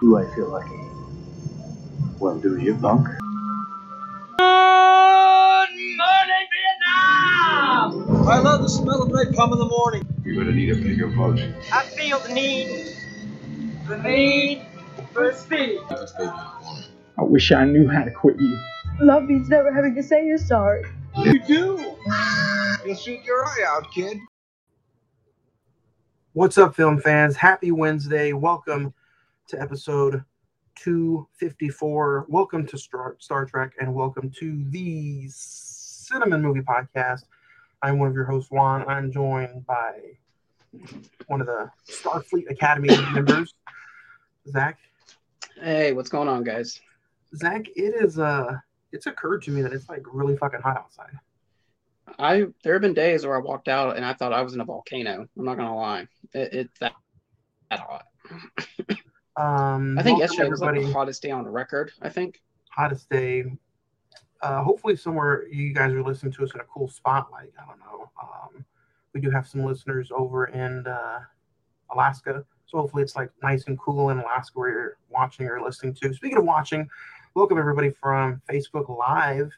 piece? Do I feel lucky? Well, do you, punk? Good morning, Vietnam! I love the smell of napalm in the morning. You're gonna need a bigger boat. I feel the need, the need for speed. I wish I knew how to quit you. Love means never having to say you're sorry. You do. You'll shoot your eye out, kid. What's up, film fans? Happy Wednesday. Welcome to episode 254. Welcome to Star, Star Trek and welcome to the Cinnamon Movie Podcast. I'm one of your hosts, Juan. I'm joined by one of the Starfleet Academy members, Zach. Hey, what's going on, guys? Zach, it is uh it's occurred to me that it's like really fucking hot outside. I there have been days where I walked out and I thought I was in a volcano. I'm not gonna lie, it, it's that that hot. Um I think yesterday was like everybody. the hottest day on record. I think. hottest day. Uh, hopefully, somewhere you guys are listening to us in a cool spot. Like I don't know. Um, we do have some listeners over in uh, Alaska, so hopefully it's like nice and cool in Alaska where you're watching or listening to. Speaking of watching, welcome everybody from Facebook Live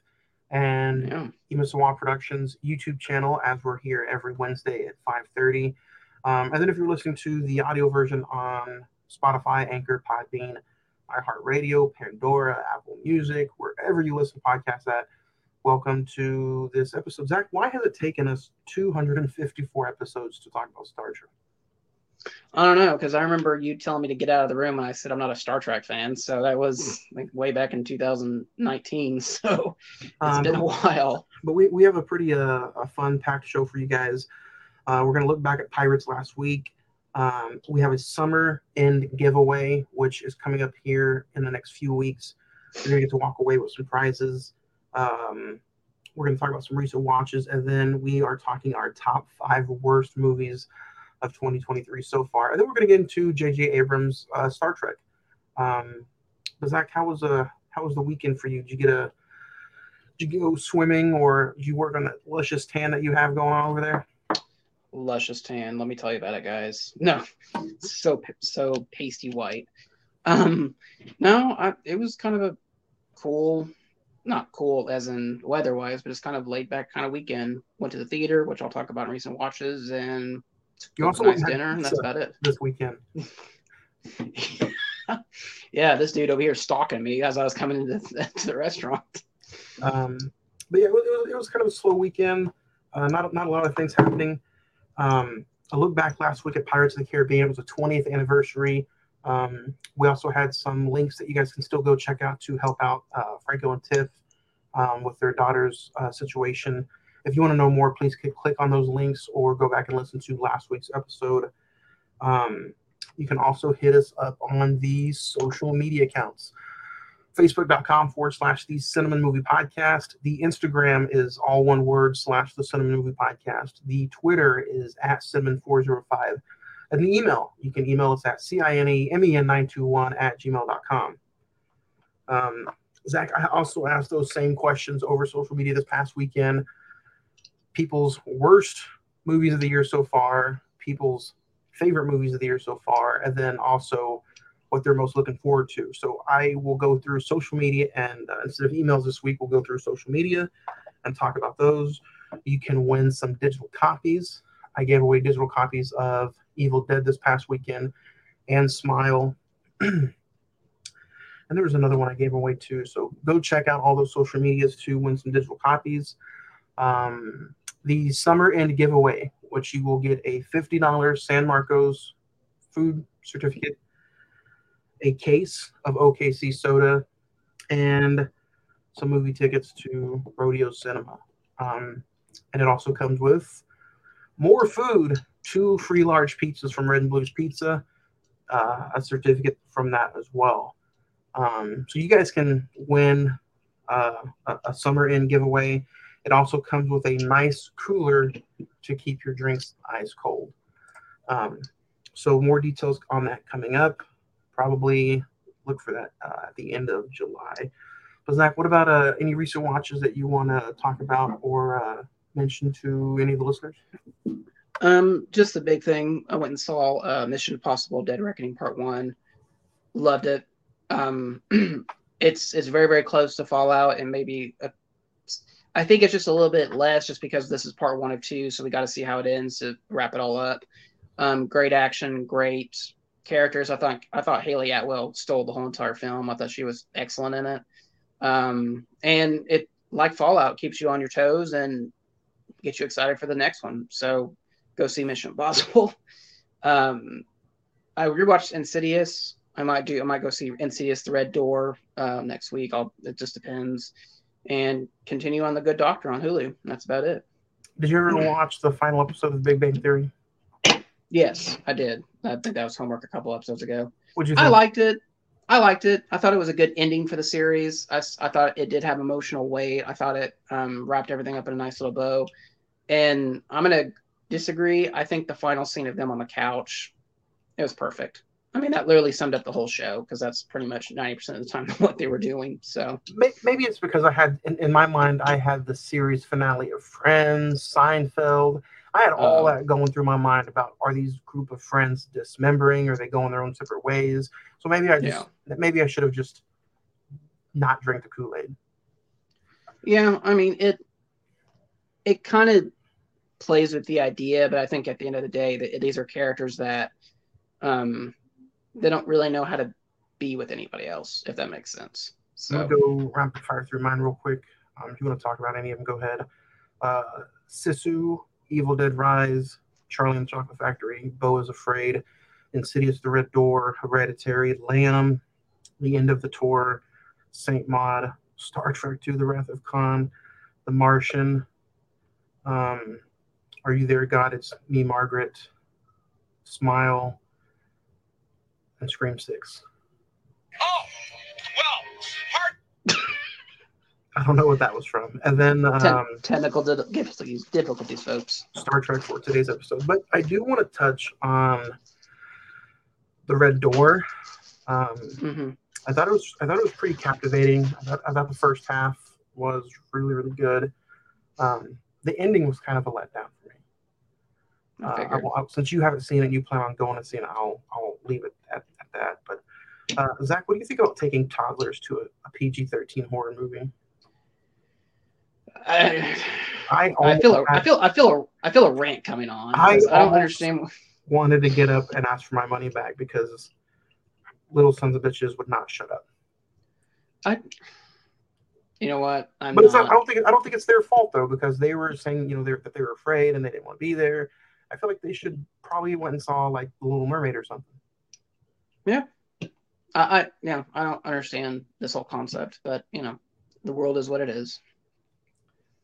and Yeah. Emasawa Productions YouTube channel as we're here every Wednesday at 5:30. Um, and then if you're listening to the audio version on Spotify, Anchor, Podbean, iHeartRadio, Pandora, Apple Music, wherever you listen to podcasts at, welcome to this episode. Zach, why has it taken us 254 episodes to talk about Star Trek? I don't know because I remember you telling me to get out of the room and I said I'm not a Star Trek fan. So that was like way back in 2019. So it's Um, been a while. but we, we have a pretty uh, a fun packed show for you guys. Uh, we're going to look back at Pirates last week. Um, we have a summer end giveaway, which is coming up here in the next few weeks. You're going to get to walk away with some prizes. Um, we're going to talk about some recent watches, and then we are talking our top five worst movies of 2023 so far. And then we're going to get into J.J. Abrams' uh, Star Trek. Um, Zach, how was uh, how was the weekend for you? Did you get a did you go swimming or did you work on that luscious tan that you have going on over there? Luscious tan. Let me tell you about it, guys. No, so so pasty white. Um, no, I, it was kind of a cool, not cool as in weather wise, but it's kind of laid back kind of weekend. Went to the theater, which I'll talk about in recent watches, and You also a nice dinner, and that's about it. This weekend. yeah, this dude over here stalking me as I was coming into the, to the restaurant. Um, but yeah, it was, it was- it was kind of a slow weekend. Uh, not not a lot of things happening. Um, I looked back last week at Pirates of the Caribbean. It was the 20th anniversary. Um, we also had some links that you guys can still go check out to help out uh, Franco and Tiff um, with their daughter's uh, situation. If you want to know more, please click, on those links or go back and listen to last week's episode. Um, you can also hit us up on the social media accounts facebook.com forward slash the cinnamon movie podcast. The instagram is all one word slash the cinnamon movie podcast. The twitter is at cinnamon 405 and the email you can email us at cinemen921 at gmail.com um, zach i also asked those same questions over social media this past weekend. People's worst movies of the year so far people's favorite movies of the year so far and then also what they're most looking forward to. So I will go through social media and uh, instead of emails this week, we'll go through social media and talk about those. You can win some digital copies. I gave away digital copies of Evil Dead this past weekend and Smile. and there was another one I gave away too. So go check out all those social medias to win some digital copies. Um, the summer end giveaway, which you will get a $50 San Marcos food certificate a case of OKC soda, and some movie tickets to Rodeo Cinema. Um, and it also comes with more food, two free large pizzas from Red and Blues Pizza, uh, a certificate from that as well. Um, so you guys can win uh, a, a summer in giveaway. It also comes with a nice cooler to keep your drinks ice cold. Um, so more details on that coming up probably look for that uh, at the end of July. But Zach, what about uh, any recent watches that you want to talk about or uh, mention to any of the listeners? Um, just the big thing. I went and saw uh, Mission Impossible: Dead Reckoning Part One. loved it. Um, it's it's very very close to Fallout, and maybe a, I think it's just a little bit less, just because this is part one of two, so we got to see how it ends to wrap it all up. Um, great action, great characters. I thought I thought Hayley Atwell stole the whole entire film. I thought she was excellent in it. Um, and it like Fallout keeps you on your toes and gets you excited for the next one. So go see Mission Impossible. um, I rewatched Insidious. I might do. I might go see Insidious: The Red Door uh, next week. I'll. It just depends. And continue on the Good Doctor on Hulu. That's about it. Did you ever watch the final episode of Big Bang Theory? Yes, I did. I think that was homework a couple episodes ago. Would you? Think? I liked it. I liked it. I thought it was a good ending for the series. I, I thought it did have emotional weight. I thought it um, wrapped everything up in a nice little bow. And I'm gonna disagree. I think the final scene of them on the couch, it was perfect. I mean, that literally summed up the whole show because that's pretty much 90% of the time what they were doing. So maybe it's because I had, in, in my mind, I had the series finale of Friends, Seinfeld. I had all Uh, that going through my mind about are these group of friends dismembering? Are they going their own separate ways? So maybe I just, maybe I should have just not drink the Kool Aid. yeah, I mean it. It kind of plays with the idea, but I think at the end of the day, that these are characters that um, they don't really know how to be with anybody else, if that makes sense. So I'm gonna go rapid fire through mine real quick. Um, if you want to talk about any of them, go ahead. Uh, Sisu, Evil Dead Rise, Charlie and the Chocolate Factory, Beau is Afraid, Insidious: The Red Door, Hereditary, Lamb, The End of the Tour, Saint Maud, Star Trek II: The Wrath of Khan, The Martian. Um, Are You There, God? It's Me, Margaret, Smile, and Scream Six. Oh, I don't know what that was from. And then Ten- um, technical di- difficulties, difficulties, folks. Star Trek for today's episode. But I do want to touch on the Red Door. Um, hmm I thought it was I thought it was pretty captivating. I thought, I thought the first half was really really good. Um, the ending was kind of a letdown for me. I Uh, I, will- since you haven't seen it, and you plan on going and seeing it. I'll I'll leave it at, at that. But uh, Zach, what do you think about taking toddlers to a, a PG thirteen horror movie? I, I I feel a, almost I feel I feel a I feel a rant coming on. I 'cause I, don't understand. wanted to get up and ask for my money back because little sons of bitches would not shut up. I, You know what? I'm But it's not, not. I don't think I don't think it's their fault though because they were saying you know they that they were afraid and they didn't want to be there. I feel like they should probably went and saw like The Little Mermaid or something. Yeah, I, I yeah, I don't understand this whole concept, but you know, the world is what it is.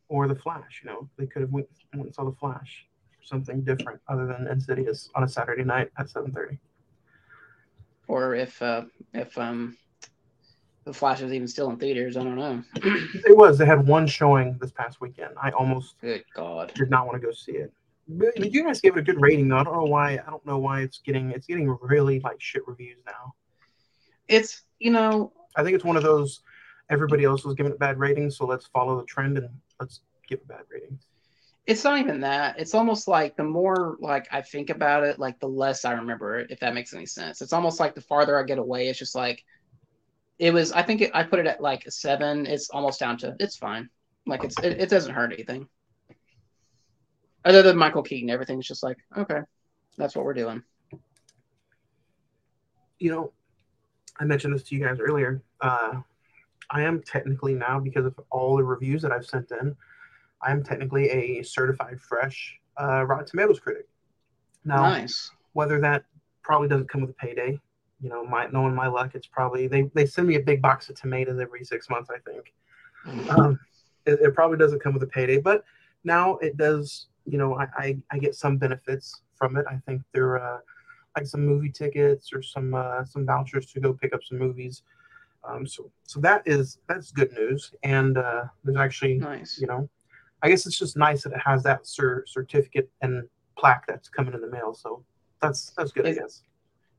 Or The Flash. You know, they could have went, went and saw The Flash, or something different other than Insidious on a Saturday night at seven thirty. Or if uh, if um, the Flash was even still in theaters, I don't know. It was. They had one showing this past weekend. I almost Good God. did not want to go see it. But you guys gave it a good rating though. I don't know why. I don't know why it's getting it's getting really like shit reviews now. It's you know I think it's one of those. Everybody else was giving it bad ratings, so let's follow the trend and let's give a bad rating it's not even that. It's almost like the more like I think about it, like the less I remember it, if that makes any sense. It's almost like the farther I get away, it's just like it was. I think it, I put it at like a seven. It's almost down to it's fine. Like it's it, it doesn't hurt anything. Other than Michael Keaton, everything's just like okay, that's what we're doing. you know, I mentioned this to you guys earlier. Uh, I am technically now, because of all the reviews that I've sent in, I am technically a certified fresh uh, Rotten Tomatoes critic. Now, Nice. whether that probably doesn't come with a payday, you know, my knowing my luck, it's probably they, they send me a big box of tomatoes every six months, I think. Um, it, it probably doesn't come with a payday, but now it does. You know, I, I, I get some benefits from it. I think there uh, like some movie tickets or some uh, some vouchers to go pick up some movies. Um, so so that is that's good news. And uh, there's actually Nice. you know, I guess it's just nice that it has that cer- certificate and plaque that's coming in the mail. So that's that's good, I guess.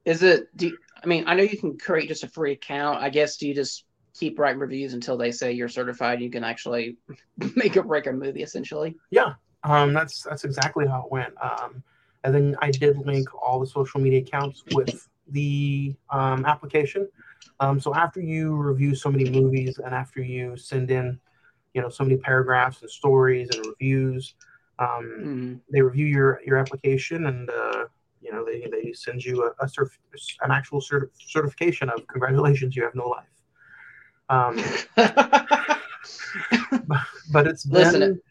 Is it? Do you, I mean, I know you can create just a free account. I guess do you just keep writing reviews until they say you're certified? You can actually make or break a movie, essentially. Yeah, um, that's that's exactly how it went. Um, and then I did link all the social media accounts with the um, application. Um, so after you review so many movies and after you send in, you know, so many paragraphs and stories and reviews, um, Mhm. they review your your application and uh, you know they, they send you a, a certif- an actual certi- certification of congratulations you have no life. Um, but it's been, Listen,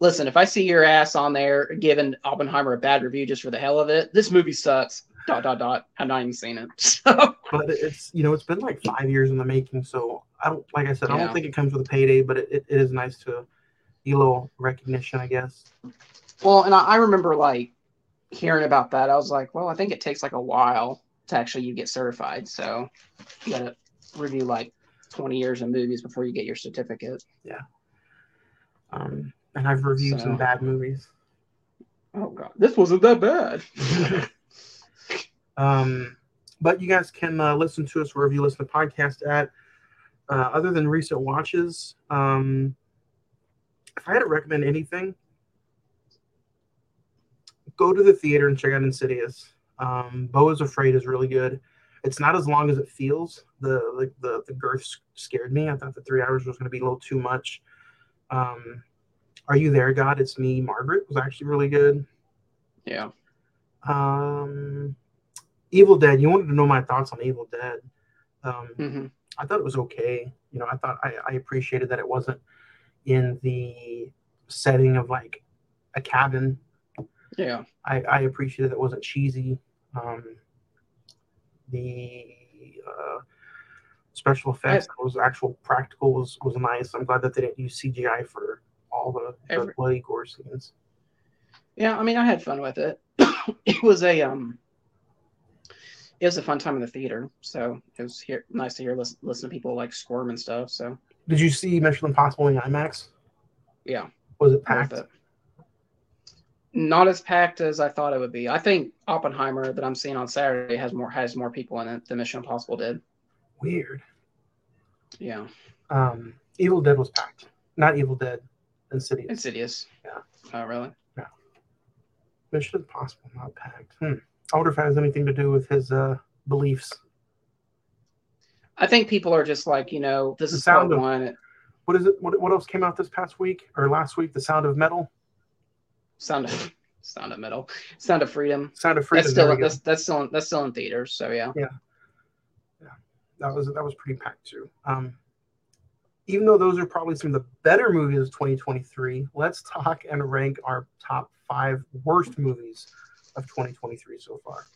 Listen, if I see your ass on there giving Oppenheimer a bad review just for the hell of it, this movie sucks. Dot dot dot. I've not even seen it. So but it's you know it's been like five years in the making. So I don't like I said I Yeah. don't think it comes with a payday, but it, it, it is nice to get a little recognition, I guess. Well, and I, I remember like hearing about that. I was like, well, I think it takes like a while to actually you get certified. So you gotta review like 20 years of movies before you get your certificate. Yeah. Um, and I've reviewed So- some bad movies. Oh god, this wasn't that bad. Um, but you guys can uh, listen to us wherever you listen to podcasts at. Uh, other than recent watches, um, if I had to recommend anything, go to the theater and check out Insidious. Um, Beau is Afraid is really good. It's not as long as it feels. The the the, the girth scared me. I thought the three hours was going to be a little too much. Um, Are You There, God? It's Me, Margaret was actually really good. Yeah. Um, Evil Dead. You wanted to know my thoughts on Evil Dead. Um, hmm I thought it was okay. You know, I thought I, I appreciated that it wasn't in the setting of like a cabin. Yeah. I, I appreciated that it wasn't cheesy. Um, the uh, special effects was actual practical was was nice. I'm glad that they didn't use CGI for all the, the Every- bloody gore scenes. Yeah, I mean, I had fun with it. it was a um, it was a fun time in the theater. So it was here nice to hear listen, listen to people like squirm and stuff. So Did you see Mission Impossible in IMAX? yeah, Was it packed? it. Not as packed as I thought it would be. I think Oppenheimer that I'm seeing on Saturday has more has more people in it than Mission Impossible did. Weird. Yeah, Um, Evil Dead was packed. Not Evil Dead, Insidious. Insidious. Yeah. Oh really? Yeah. Mission Impossible not packed. Hmm. I wonder if it has anything to do with his uh, beliefs. I think people are just like you know this The is part sound of- one. What is it? What, what else came out this past week or last week? The Sound of Metal, Sound of Sound of Metal. Sound of Freedom. Sound of Freedom. That's still that's that's still in, that's still in theaters. So yeah. that was that was pretty packed too. Um, even though those are probably some of the better movies of 2023, let's talk and rank our top five worst movies of 2023 so far.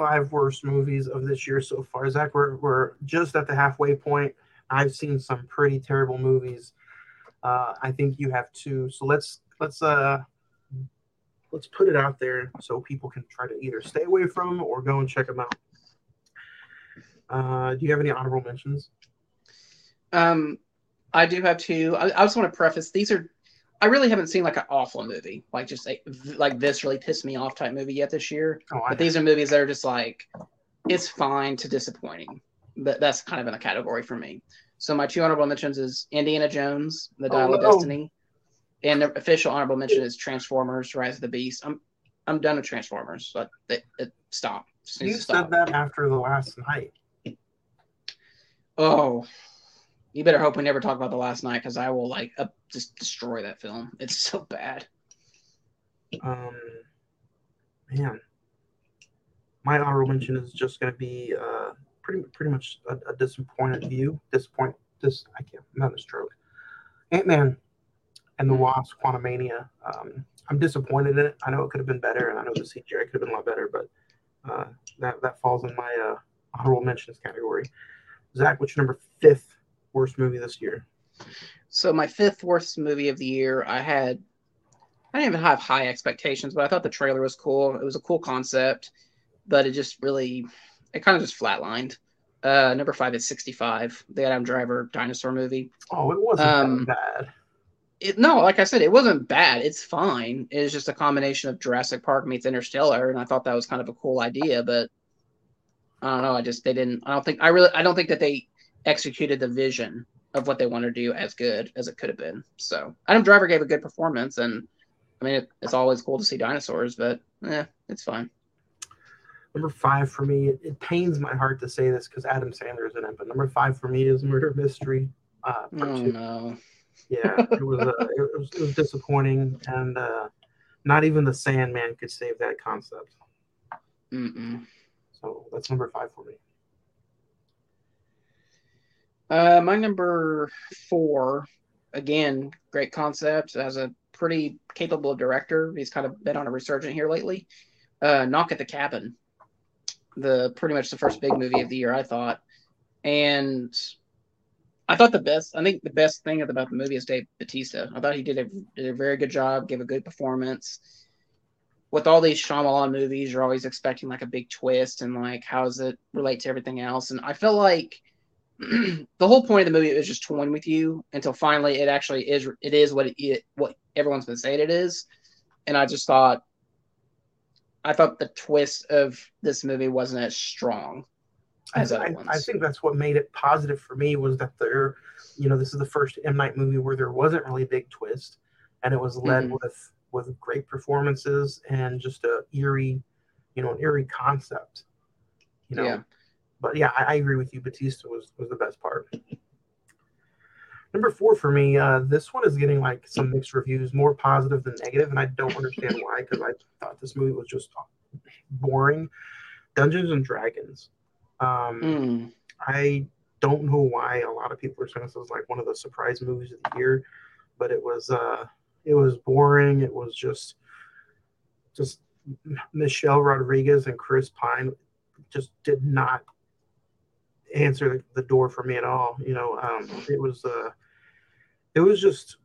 Five worst movies of this year so far. Zach, we're, we're just at the halfway point. I've seen some pretty terrible movies. Uh, I think you have too. So let's let's uh let's put it out there so people can try to either stay away from them or go and check them out. Uh, do you have any honorable mentions? Um, I do have two. I, I just want to preface these are. I really haven't seen like an awful movie, like just a, like this really pissed me off type movie yet this year. Oh, But these are movies that are just like, it's fine to disappointing. That that's kind of in a category for me. So my two honorable mentions is Indiana Jones, The Oh, Dial of no. Destiny, and the official honorable mention is Transformers: Rise of the Beast. I'm I'm done with Transformers. But it, it, stop. You to stop. said that after the last night. Oh, you better hope we never talk about the last night because I will like just destroy that film. It's so bad. Um, man, my honorable mention is just going to be uh, pretty pretty much a, a disappointed view. Disappoint. This I can't. Having a stroke. Ant Man and the Wasp: Quantumania. Um, I'm disappointed in it. I know it could have been better, and I know the CGI could have been a lot better, but uh, that that falls in my uh, honorable mentions category. Zach, what's your number fifth worst movie this year? So my fifth worst movie of the year, I had I didn't even have high expectations, but I thought the trailer was cool. It was a cool concept. but it just really, it kind of just flatlined. Uh, number five is 65, the Adam Driver dinosaur movie. Oh, it wasn't Um, that bad. It, no, like I said, it wasn't bad. It's fine. It's just a combination of Jurassic Park meets Interstellar, and I thought that was kind of a cool idea, but I don't know. I just they didn't. I don't think I really. I don't think that they executed the vision of what they want to do as good as it could have been. So Adam Driver gave a good performance, and I mean, it, it's always cool to see dinosaurs, but yeah, it's fine. Number five for me, it, it pains my heart to say this because Adam Sandler's in it, but number five for me is Murder Mystery. Uh, Oh two. no. Yeah, it was, uh, it, was it was disappointing, and uh, not even the Sandman could save that concept. Mm-mm. So that's number five for me. Uh, my number four, again, great concept. As a pretty capable director, he's kind of been on a resurgent here lately. Uh, Knock at the Cabin, the pretty much the first big movie of the year, I thought, and I thought the best. I think the best thing about the movie is Dave Bautista. I thought he did a, did a very good job, gave a good performance. With all these Shyamalan movies, you're always expecting like a big twist and like how does it relate to everything else? And I feel like the whole point of the movie is just toying with you until finally it actually is it is what it, it what everyone's been saying it is and i just thought i thought the twist of this movie wasn't as strong I, as other I, ones I think that's what made it positive for me was that there, you know, this is the first M Night movie where there wasn't really a big twist, and it was led Mhm. with with great performances and just a eerie, you know, an eerie concept. You know, Yeah. But yeah, I, I agree with you. Bautista was was the best part. Number four for me, uh, this one is getting like some mixed reviews, more positive than negative, and I don't understand why because I thought this movie was just boring. Dungeons and Dragons. Um, Mm. I don't know why a lot of people are saying this was like one of the surprise movies of the year, but it was uh it was boring. It was just just Michelle Rodriguez and Chris Pine just did not answer the, the door for me at all. You know, um, it was uh it was just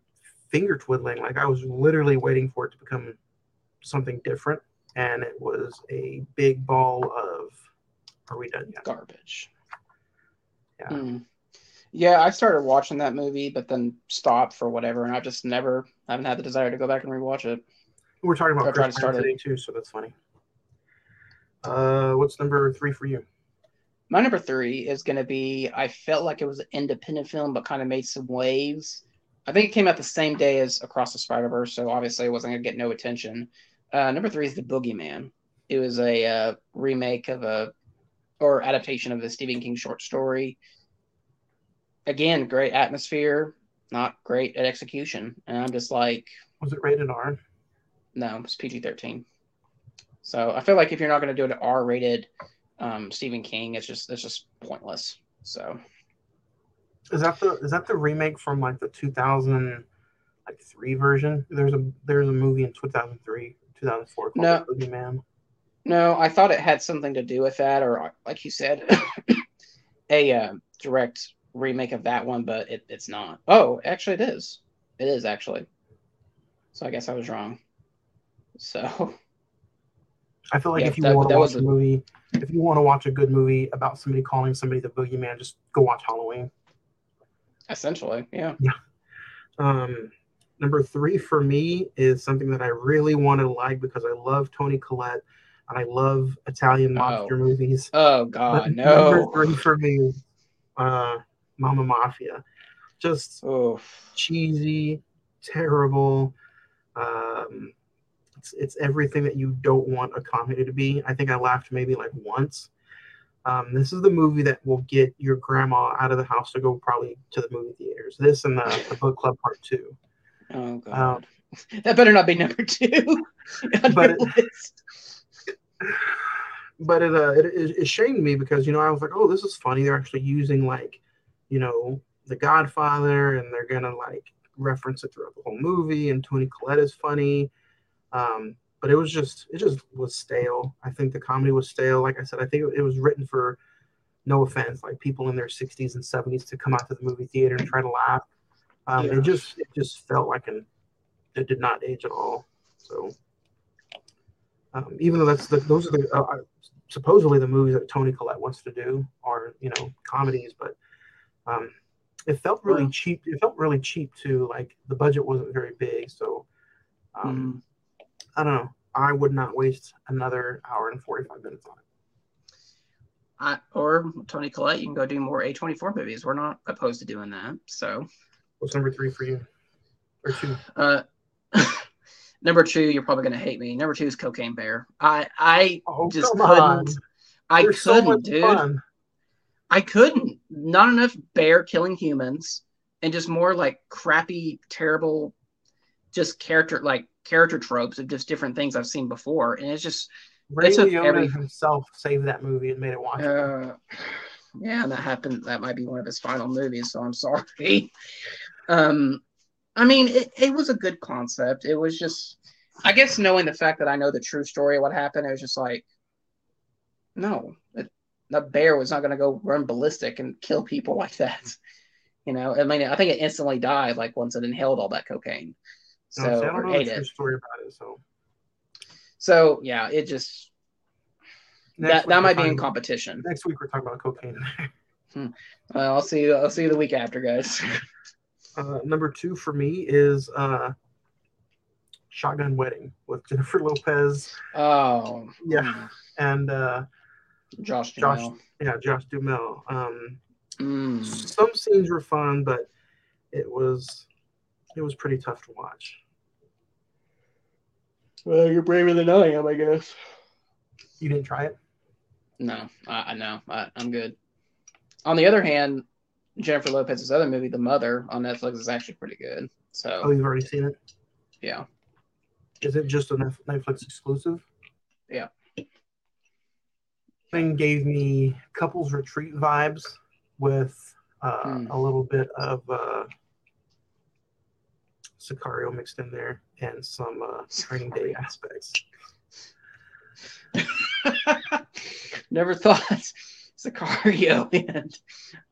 finger twiddling. Like I was literally waiting for it to become something different, and it was a big ball of. Are we done yet? garbage Yeah. Mm. yeah i started watching that movie but then stopped for whatever and i just never I haven't had the desire to go back and rewatch it We're talking about try Chris to start today too, so that's funny. Uh, what's number three for you? My number three is going to be I felt like it was an independent film, but kind of made some waves. I think it came out the same day as Across the Spider Verse, so obviously it wasn't going to get no attention. Uh, number three is The Boogeyman. It was a uh, remake of a or adaptation of a Stephen King short story. Again, great atmosphere, not great at execution, and I'm just like, Was it rated R? no, it's PG thirteen. So I feel like if you're not going to do an R rated um, Stephen King, it's just it's just pointless. So Is that the is that the remake from like the 2000 like three version? There's a there's a movie in 2003, 2004 called No. Boogeyman. no, I thought it had something to do with that, or like you said, a uh, direct remake of that one, but it, it's not. Oh, actually, it is. It is actually. So I guess I was wrong. So I feel like Yeah, if you that- want to that watch a- movie, if you want to watch a good movie about somebody calling somebody the boogeyman, just go watch Halloween. essentially, yeah. Um, number three for me is something that I really want to like because I love Toni Collette and I love Italian monster movies. Oh But God, Number three for me is uh, Mama Mafia. Just Oh, cheesy, terrible. Um, it's it's everything that you don't want a comedy to be. I think I laughed maybe like once. Um, this is the movie that will get your grandma out of the house to go probably to the movie theaters. This and the, the book club part two. oh God. that better not be number two on But your it- list. But it, uh, it it it shamed me because you know I was like, oh, this is funny. They're actually using like, you know, The Godfather, and they're gonna like reference it throughout the whole movie. And Toni Collette is funny. Um, but it was just it just was stale. I think the comedy was stale. Like I said, I think it, was written for no offense, like people in their 60s and 70s to come out to the movie theater and try to laugh. Um, Yeah. It just it just felt like an it did not age at all. So um, even though that's the those are the uh, supposedly the movies that Toni Collette wants to do are you know comedies, but um, it felt really Well- cheap. It felt really cheap too. Like the budget wasn't very big, so Mm-hmm. um, I don't know. I would not waste another hour and forty five minutes on it. I, or Toni Collette, you can go do more A24 movies. We're not opposed to doing that. So, What's number three for you? Or two? uh, number two, you're probably going to hate me. Number two is Cocaine Bear. I, I Oh, just couldn't. I They're couldn't, so dude. fun. I couldn't. Not enough bear killing humans, and just more like crappy, terrible, just character like character tropes of just different things I've seen before, and it's just Ray took Liotta every- himself saved that movie and made it watchable. Uh, yeah, and that happened. That might be one of his final movies, so I'm sorry. Um, I mean, it, it was a good concept. It was just, I guess, knowing the fact that I know the true story of what happened, it was just like, no, it, the bear was not going to go run ballistic and kill people like that. You know, I mean, I think it instantly died like once it inhaled all that cocaine. So, No, see, I don't know the true it. story about it. So So, yeah, it just, next that, that might be in competition. Next week we're talking about cocaine. Uh, I'll see you. I'll see you the week after, guys. uh, number two for me is uh, Shotgun Wedding with Jennifer Lopez. Oh, Yeah, and uh, Josh. Josh- Duhamel. yeah, Josh Duhamel. Um, Mm. some scenes were fun, but it was it was pretty tough to watch. Well, you're braver than I am, I guess. You didn't try it? No, I, I know. I, I'm good. On the other hand, Jennifer Lopez's other movie, The Mother, on Netflix is actually pretty good. So Oh, So you've already seen it. yeah, Is it just a Netflix exclusive? Yeah. Thing gave me couples retreat vibes with uh, Hmm. a little bit of uh, Sicario mixed in there and some uh, training day aspects. never thought Sicario and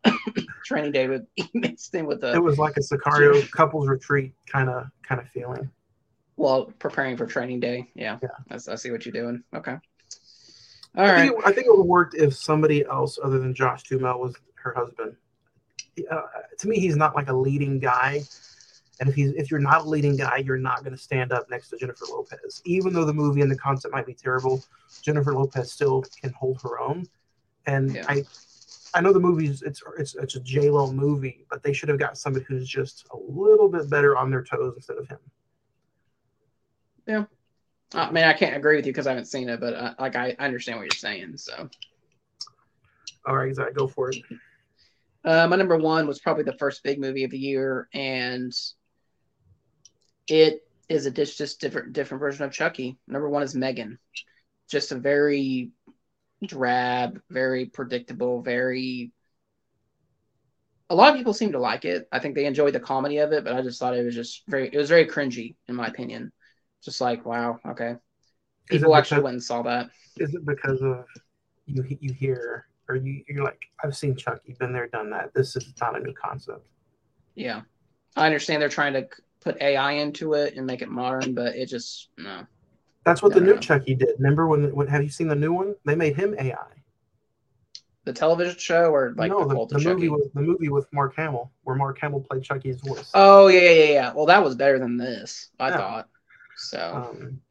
Training Day would be mixed in with a. It was like a Sicario couples retreat kind of kind of feeling. well preparing for Training Day. Yeah, Yeah. That's, I see what you're doing. Okay. All I, right. think it, I think it would have worked if somebody else other than Josh Duhamel was her husband. Uh, to me, he's not like a leading guy, and if he's if you're not a leading guy, you're not going to stand up next to Jennifer Lopez. Even though the movie and the concept might be terrible, Jennifer Lopez still can hold her own. And Yeah. I, I know the movie's it's it's it's a J Lo movie, but they should have got somebody who's just a little bit better on their toes instead of him. Yeah. I mean, I can't agree with you because I haven't seen it, but uh, like I, understand what you're saying. So, All right, Zach, go for it. uh, my number one was probably the first big movie of the year, and it is a dis- just different different version of Chucky. Number one is Megan, just a very drab, very predictable, very. A lot of people seem to like it. I think they enjoyed the comedy of it, but I just thought it was just very. It was very cringy, in my opinion. Just like, wow, okay. People actually went and saw that. is it because of you you hear or you you're like I've seen Chucky, been there, done that. This is not a new concept. Yeah, I understand they're trying to put AI into it and make it modern, but it just no. That's what No, the new no. Chucky did. Remember when, when? Have you seen the new one? They made him AI. The television show or like no, the the, the movie was the movie with Mark Hamill, where Mark Hamill played Chucky's voice. Oh yeah, yeah, yeah, yeah. Well, that was better than this. I Yeah. thought. So Um,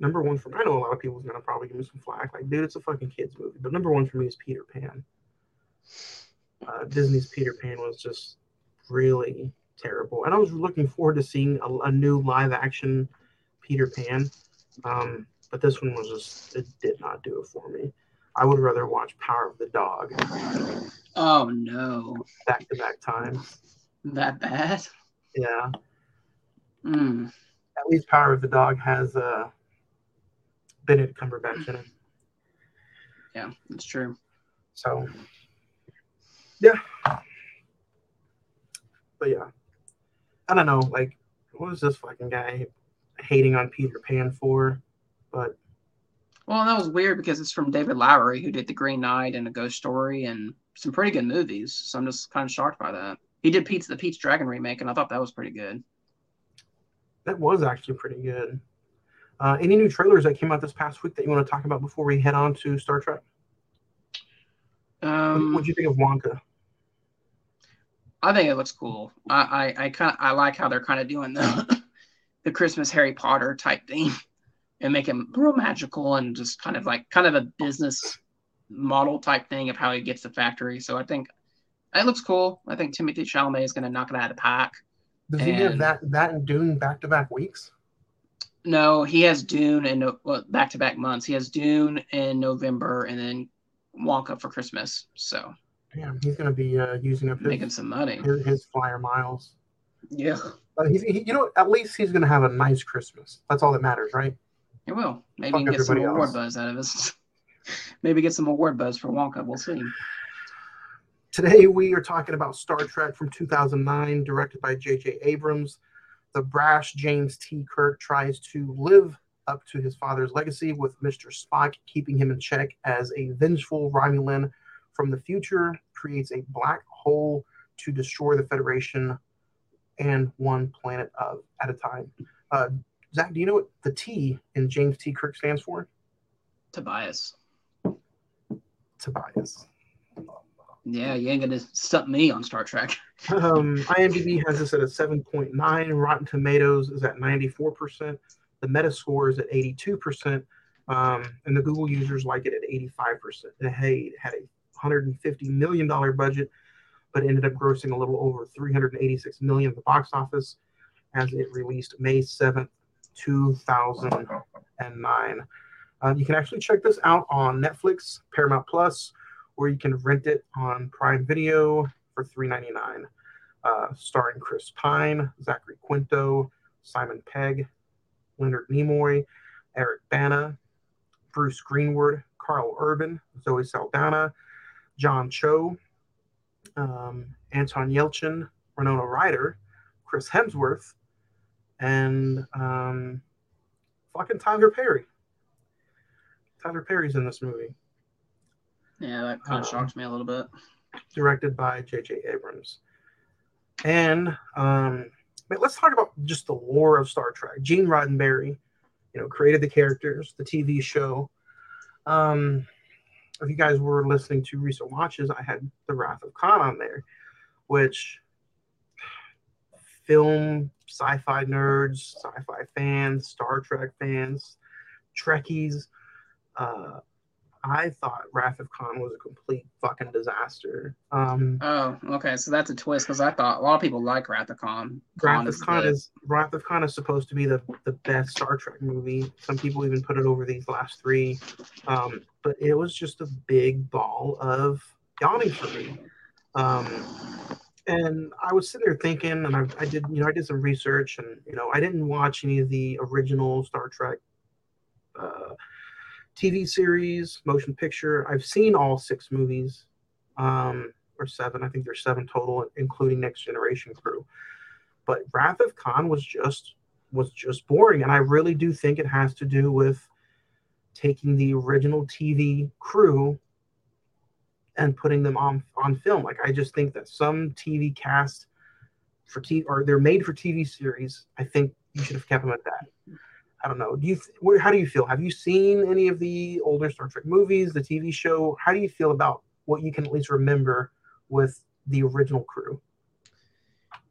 number one for I know a lot of people's gonna probably give me some flack. Like, dude, it's a fucking kids movie. But number one for me is Peter Pan. Uh, Disney's Peter Pan was just really terrible, and I was looking forward to seeing a, a new live action Peter Pan. Um, but this one was just it did not do it for me. I would rather watch Power of the Dog oh no, back to back times. that bad. Yeah, Mm. at least Power of the Dog has uh, Benedict Cumberbatch in it. Yeah, that's true. So, yeah. But yeah, I don't know. Like, what was this fucking guy hating on Peter Pan for? But Well, that was weird because it's from David Lowery, who did The Green Knight and A Ghost Story and some pretty good movies. So I'm just kind of shocked by that. He did Pete's the Pete's Dragon remake, and I thought that was pretty good. that was actually pretty good. Uh, any new trailers that came out this past week that you want to talk about before we head on to Star Trek? Um, what do you think of Wonka? I think it looks cool. I I, I kind I like how they're kind of doing the the Christmas Harry Potter type thing and make him real magical and just kind of like kind of a business model type thing of how he gets the factory. So I think it looks cool. I think Timothée Chalamet is going to knock it out of the park. Does he have that that and Dune back to back weeks? No, he has Dune and well, back to back months. He has Dune in November and then Wonka for Christmas. So Damn, he's going to be uh, using up his, making some money. his, his flyer miles. Yeah, Uh, he's, he, you know, at least he's going to have a nice Christmas. That's all that matters, right? he will. Maybe Fuck he can get some everybody award buzz out of this. Maybe get some award buzz for Wonka. We'll see. Today we are talking about Star Trek from 2009, directed by J.J. Abrams. The brash James T. Kirk tries to live up to his father's legacy, with Mr. Spock keeping him in check as a vengeful Romulan from the future creates a black hole to destroy the Federation and one planet of at a time. Uh, Zach, do you know what the T in James T. Kirk stands for? Tobias. Tobias. Yeah, you ain't gonna stump me on Star Trek. Um, IMDb has this at a 7.9. Rotten Tomatoes is at 94%. The Metascore is at 82%. Um, and the Google users like it at 85%. And hey, it had a $150 million budget, but ended up grossing a little over 386 million at the box office as it released May 7th, 2009. Uh, you can actually check this out on Netflix, Paramount Plus, or you can rent it on Prime Video for $3.99. Uh, starring Chris Pine, Zachary Quinto, Simon Pegg, Leonard Nimoy, Eric Bana, Bruce Greenwood, Karl Urban, Zoe Saldana, John Cho, um, Anton Yelchin, Winona Ryder, Chris Hemsworth, and um, fucking Tyler Perry. Tyler Perry's in this movie, Yeah, that kind of Um, shocked me a little bit. directed by J.J. Abrams. And um, but let's talk about just the lore of Star Trek. Gene Roddenberry, you know, created the characters, the TV show. Um, if you guys were listening to recent watches, I had The Wrath of Khan on there, which film sci-fi nerds, sci-fi fans, Star Trek fans, Trekkies. Uh, I thought Wrath of Khan was a complete fucking disaster. Um, Oh, okay. So that's a twist because I thought a lot of people like. Wrath of Khan the- is Wrath of Khan is supposed to be the, the best Star Trek movie. Some people even put it over these last three, um, but it was just a big ball of yawning for me. Um, and I was sitting there thinking, and I, I did, you know, I did some research, and you know, I didn't watch any of the original Star Trek uh, TV series, motion picture. I've seen all six movies, um, or seven. I think there's seven total, including Next Generation crew but Wrath of Khan was just was just boring, and I really do think it has to do with taking the original TV crew and putting them on on film. Like I just think that some TV cast for TV or they're made for TV series. I think you should have kept them at that. I don't know. Do you? th- How do you feel? Have you seen any of the older Star Trek movies, the TV show? How do you feel about what you can at least remember with the original crew?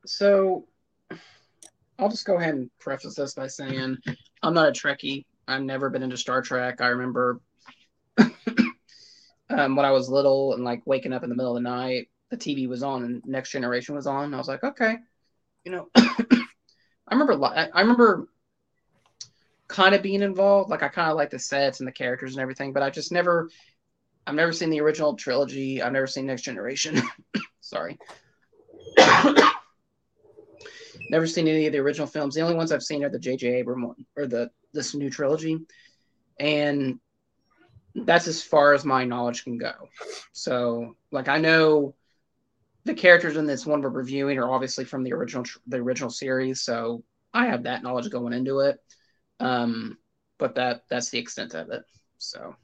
So I'll just go ahead and preface this by saying I'm not a Trekkie. I've never been into Star Trek. I remember um, when I was little and like waking up in the middle of the night, the TV was on and Next Generation was on. I was like, okay, you know, I remember, I remember kind of being involved. Like I kind of like the sets and the characters and everything, but I just never, I've never seen the original trilogy. I've never seen Next Generation. Sorry. Never seen any of the original films. The only ones I've seen are the J.J. Abrams one, or the this new trilogy, and that's as far as my knowledge can go. So, like, I know the characters in this one we're reviewing are obviously from the original the original series, so I have that knowledge going into it. Um, but that that's the extent of it. So,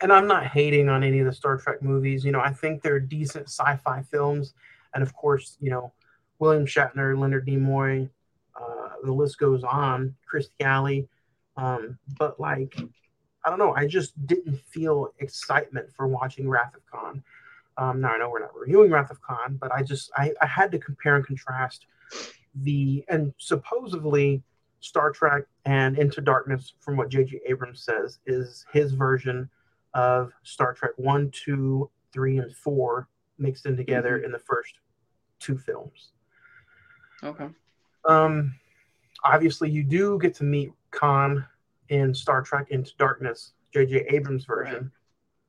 and I'm not hating on any of the Star Trek movies. You know, I think they're decent sci-fi films, and of course, you know, William Shatner, Leonard Nimoy, uh, the list goes on. Kirstie Alley, Um, but like, I don't know, I just didn't feel excitement for watching Wrath of Khan. Um, now I know we're not reviewing Wrath of Khan, but I just I, I had to compare and contrast the and supposedly Star Trek and Into Darkness, from what J.J. Abrams says, is his version of Star Trek one, two, three, and four mixed in together in the first two films. Okay. Um, obviously, you do get to meet Khan in Star Trek Into Darkness, J.J. Abrams' version,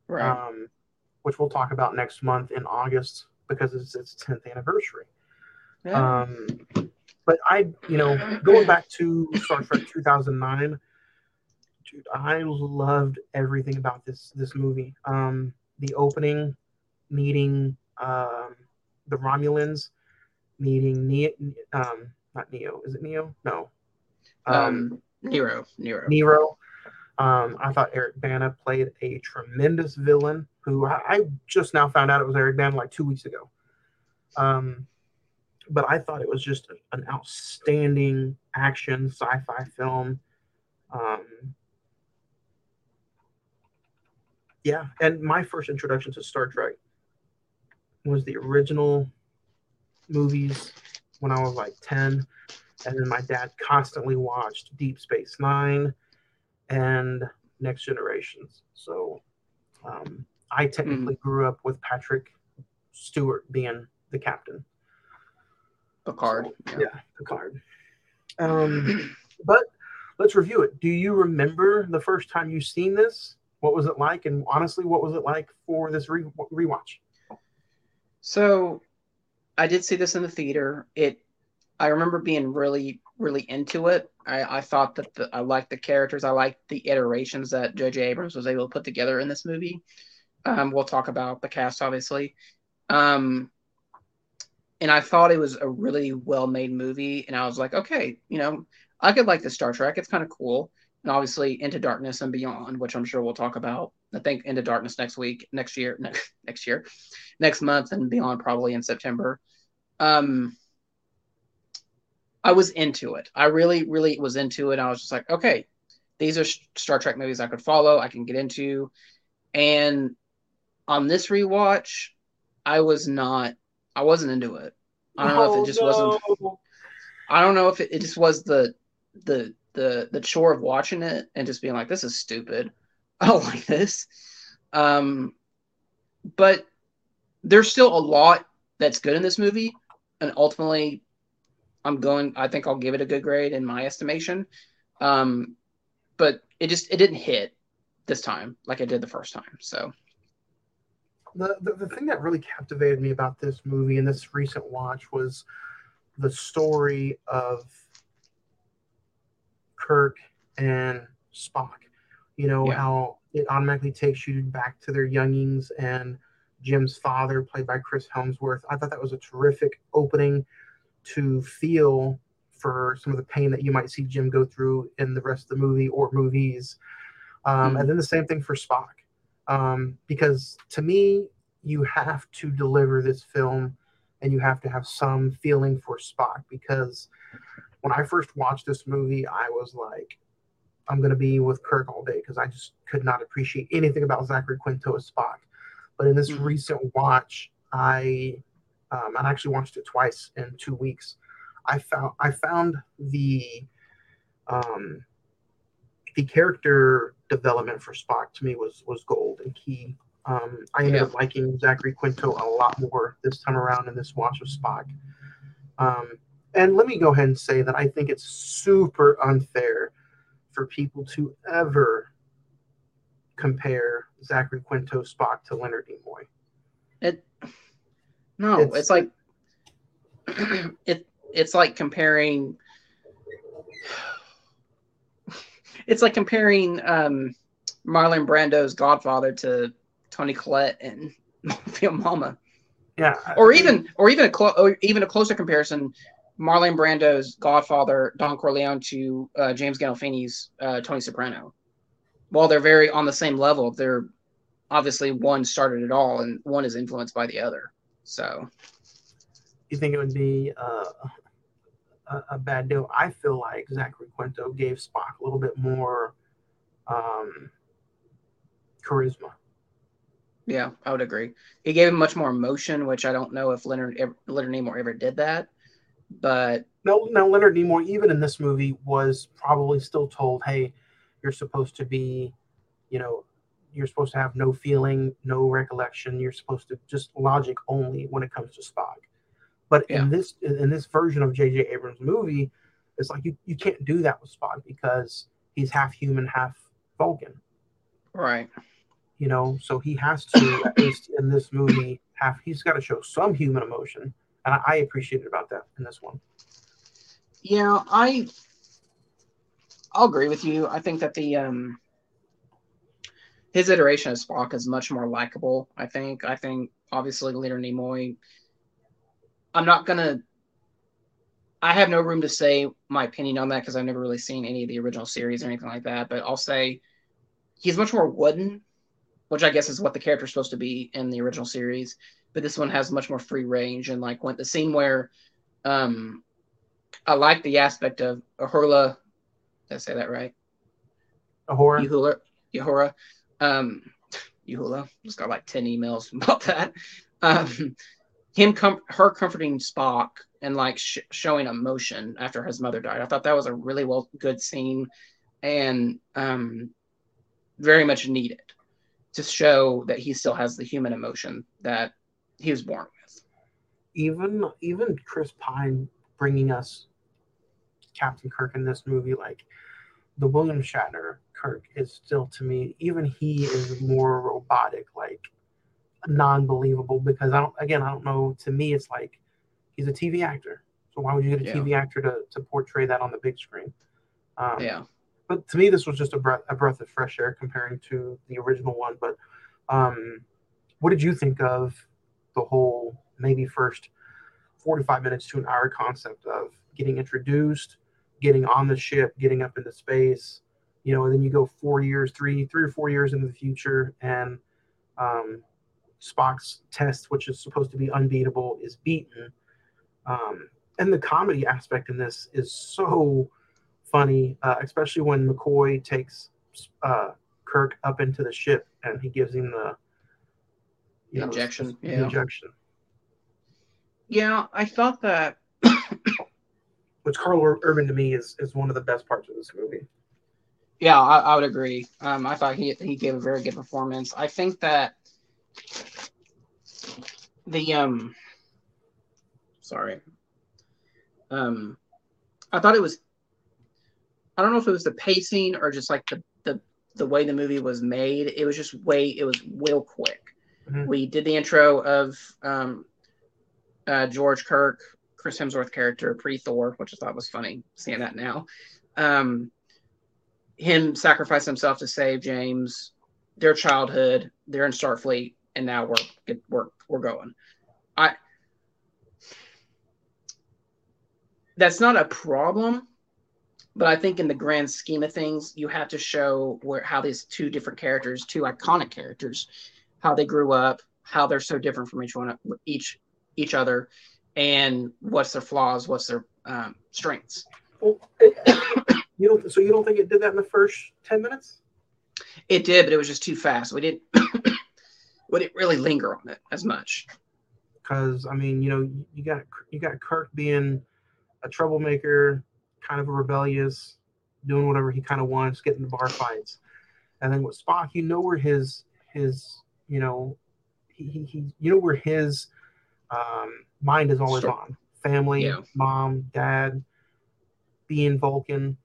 Right. um, which we'll talk about next month in August because it's its 10th anniversary. Yeah. Um, but I, you know, going back to Star Trek 2009, dude, I loved everything about this this movie. Um, the opening, meeting um, the Romulans, meeting Neo, um, not Neo, is it Neo? No, um, um, Nero. Nero. Nero. Um, I thought Eric Bana played a tremendous villain who I, I just now found out it was Eric Bana like two weeks ago. Um, but I thought it was just an outstanding action sci-fi film. Um, yeah, and my first introduction to Star Trek was the original movies when I was like 10. And then my dad constantly watched Deep Space Nine and Next Generations. So um, I technically grew up with Patrick Stewart being the captain. Picard. So, yeah, Picard. Um, but let's review it. Do you remember the first time you seen this? What was it like? And honestly, what was it like for this re- rewatch? So, I did see this in the theater. It, I remember being really, really into it. I, I thought that the, I liked the characters. I liked the iterations that J.J. Abrams was able to put together in this movie. Um, we'll talk about the cast, obviously. Um, and I thought it was a really well made movie. And I was like, okay, you know, I could like the Star Trek. It's kind of cool. And obviously, Into Darkness and Beyond, which I'm sure we'll talk about. I think Into Darkness next week, next year, next next year, next month, and Beyond probably in September. Um, I was into it. I really, really was into it. I was just like, okay, these are Star Trek movies I could follow. I can get into. And on this rewatch, I was not. I wasn't into it. I don't know if it just Oh, no. wasn't. I don't know if it, it just was the the the the chore of watching it and just being like, this is stupid. I don't like this. Um, but there's still a lot that's good in this movie, and ultimately, I'm going. I think I'll give it a good grade in my estimation. Um, but it just it didn't hit this time like it did the first time. So the, the, the thing that really captivated me about this movie and this recent watch was the story of Kirk and Spock. You know, Yeah. how it automatically takes you back to their youngings and Jim's father, played by Chris Hemsworth. I thought that was a terrific opening to feel for some of the pain that you might see Jim go through in the rest of the movie or movies. Um, Mhm. And then the same thing for Spock um, because to me, you have to deliver this film and you have to have some feeling for Spock. Because when I first watched this movie, I was like, I'm going to be with Kirk all day because I just could not appreciate anything about Zachary Quinto as Spock. But in this Mhm. recent watch, I um, I actually watched it twice in two weeks. I found I found the um, the character development for Spock to me was was gold and key. Um, I ended Yeah. up liking Zachary Quinto a lot more this time around in this watch of Spock. Um, and let me go ahead and say that I think it's super unfair for people to ever compare Zachary Quinto Spock to Leonard Nimoy. it no, It's- it's, like it it's like comparing it's like comparing um Marlon Brando's Godfather to Toni Collette and Mafia Mama. Yeah, or even or even a clo- or even a closer comparison, Marlon Brando's Godfather, Don Corleone to uh, James Gandolfini's uh, Tony Soprano. While they're very on the same level, they're obviously one started it all, and one is influenced by the other. So you think it would be uh, a, a bad deal. I feel like Zachary Quinto gave Spock a little bit more um, charisma. Yeah, I would agree. He gave him much more emotion, which I don't know if Leonard ever, Leonard Nimoy ever did that. But no, now Leonard Nimoy, even in this movie, was probably still told, "Hey, you're supposed to be, you know, you're supposed to have no feeling, no recollection. You're supposed to just logic only when it comes to Spock." But Yeah. in this in this version of J.J. Abrams' movie, it's like you, you can't do that with Spock because he's half human, half Vulcan. right, You know, so he has to at least in this movie have he's got to show some human emotion, and I, I appreciated about that in this one. yeah, I I'll agree with you. I think that the um his iteration of Spock is much more likable. I think. I think obviously Leonard Nimoy. I'm not gonna. I have no room to say my opinion on that because I've never really seen any of the original series or anything like that. But I'll say he's much more wooden, which I guess is what the character's supposed to be in the original series. But this one has much more free range and like when the scene where, um, I like the aspect of Ahura. Did I say that right? Ahura. Uhura, Uhura, um, Uhura. Just got like ten emails about that. Um, him, com- her comforting Spock and like sh- showing emotion after his mother died. I thought that was a really well good scene, and um, very much needed to show that he still has the human emotion that he was born with. even even Chris Pine bringing us Captain Kirk in this movie, like the William Shatner Kirk is still to me, even he is more robotic, like non-believable because I don't again I don't know to me it's like he's a TV actor. So why would you get a Yeah. TV actor to, to portray that on the big screen? Um, Yeah, but to me this was just a breath a breath of fresh air comparing to the original one but um what did you think of the whole maybe first 45 minutes to an hour concept of getting introduced getting on the ship getting up into space you know and then you go four years three three or four years into the future and um spock's test which is supposed to be unbeatable is beaten um and the comedy aspect in this is so funny, uh, especially when McCoy takes uh, Kirk up into the ship and he gives him the you know, Injection, the yeah. injection, yeah. I thought that. which Karl Ur- Urban to me is is one of the best parts of this movie. Yeah, I, I would agree. Um, I thought he he gave a very good performance. I think that the um, sorry, um, I thought it was. I don't know if it was the pacing or just like the the the way the movie was made. It was just way. It was real quick. Mhm. We did the intro of um, uh, George Kirk, Chris Hemsworth character pre Thor, which I thought was funny seeing that now. Um, him sacrifice himself to save James, their childhood, they're in Starfleet, and now we're we're we're going. I that's not a problem, but I think in the grand scheme of things, you have to show where how these two different characters, two iconic characters, how they grew up, how they're so different from each one each each other, and what's their flaws, what's their um, strengths. Well, you don't. So you don't think it did that in the first ten minutes? It did, but it was just too fast. We didn't we didn't really linger on it as much. Because I mean, you know, you got you got Kirk being a troublemaker, kind of a rebellious, doing whatever he kind of wants, getting the bar fights, and then with Spock, you know where his his you know he, he, he you know where his um, mind is always Sure. on family, Yeah. mom, dad, being Vulcan,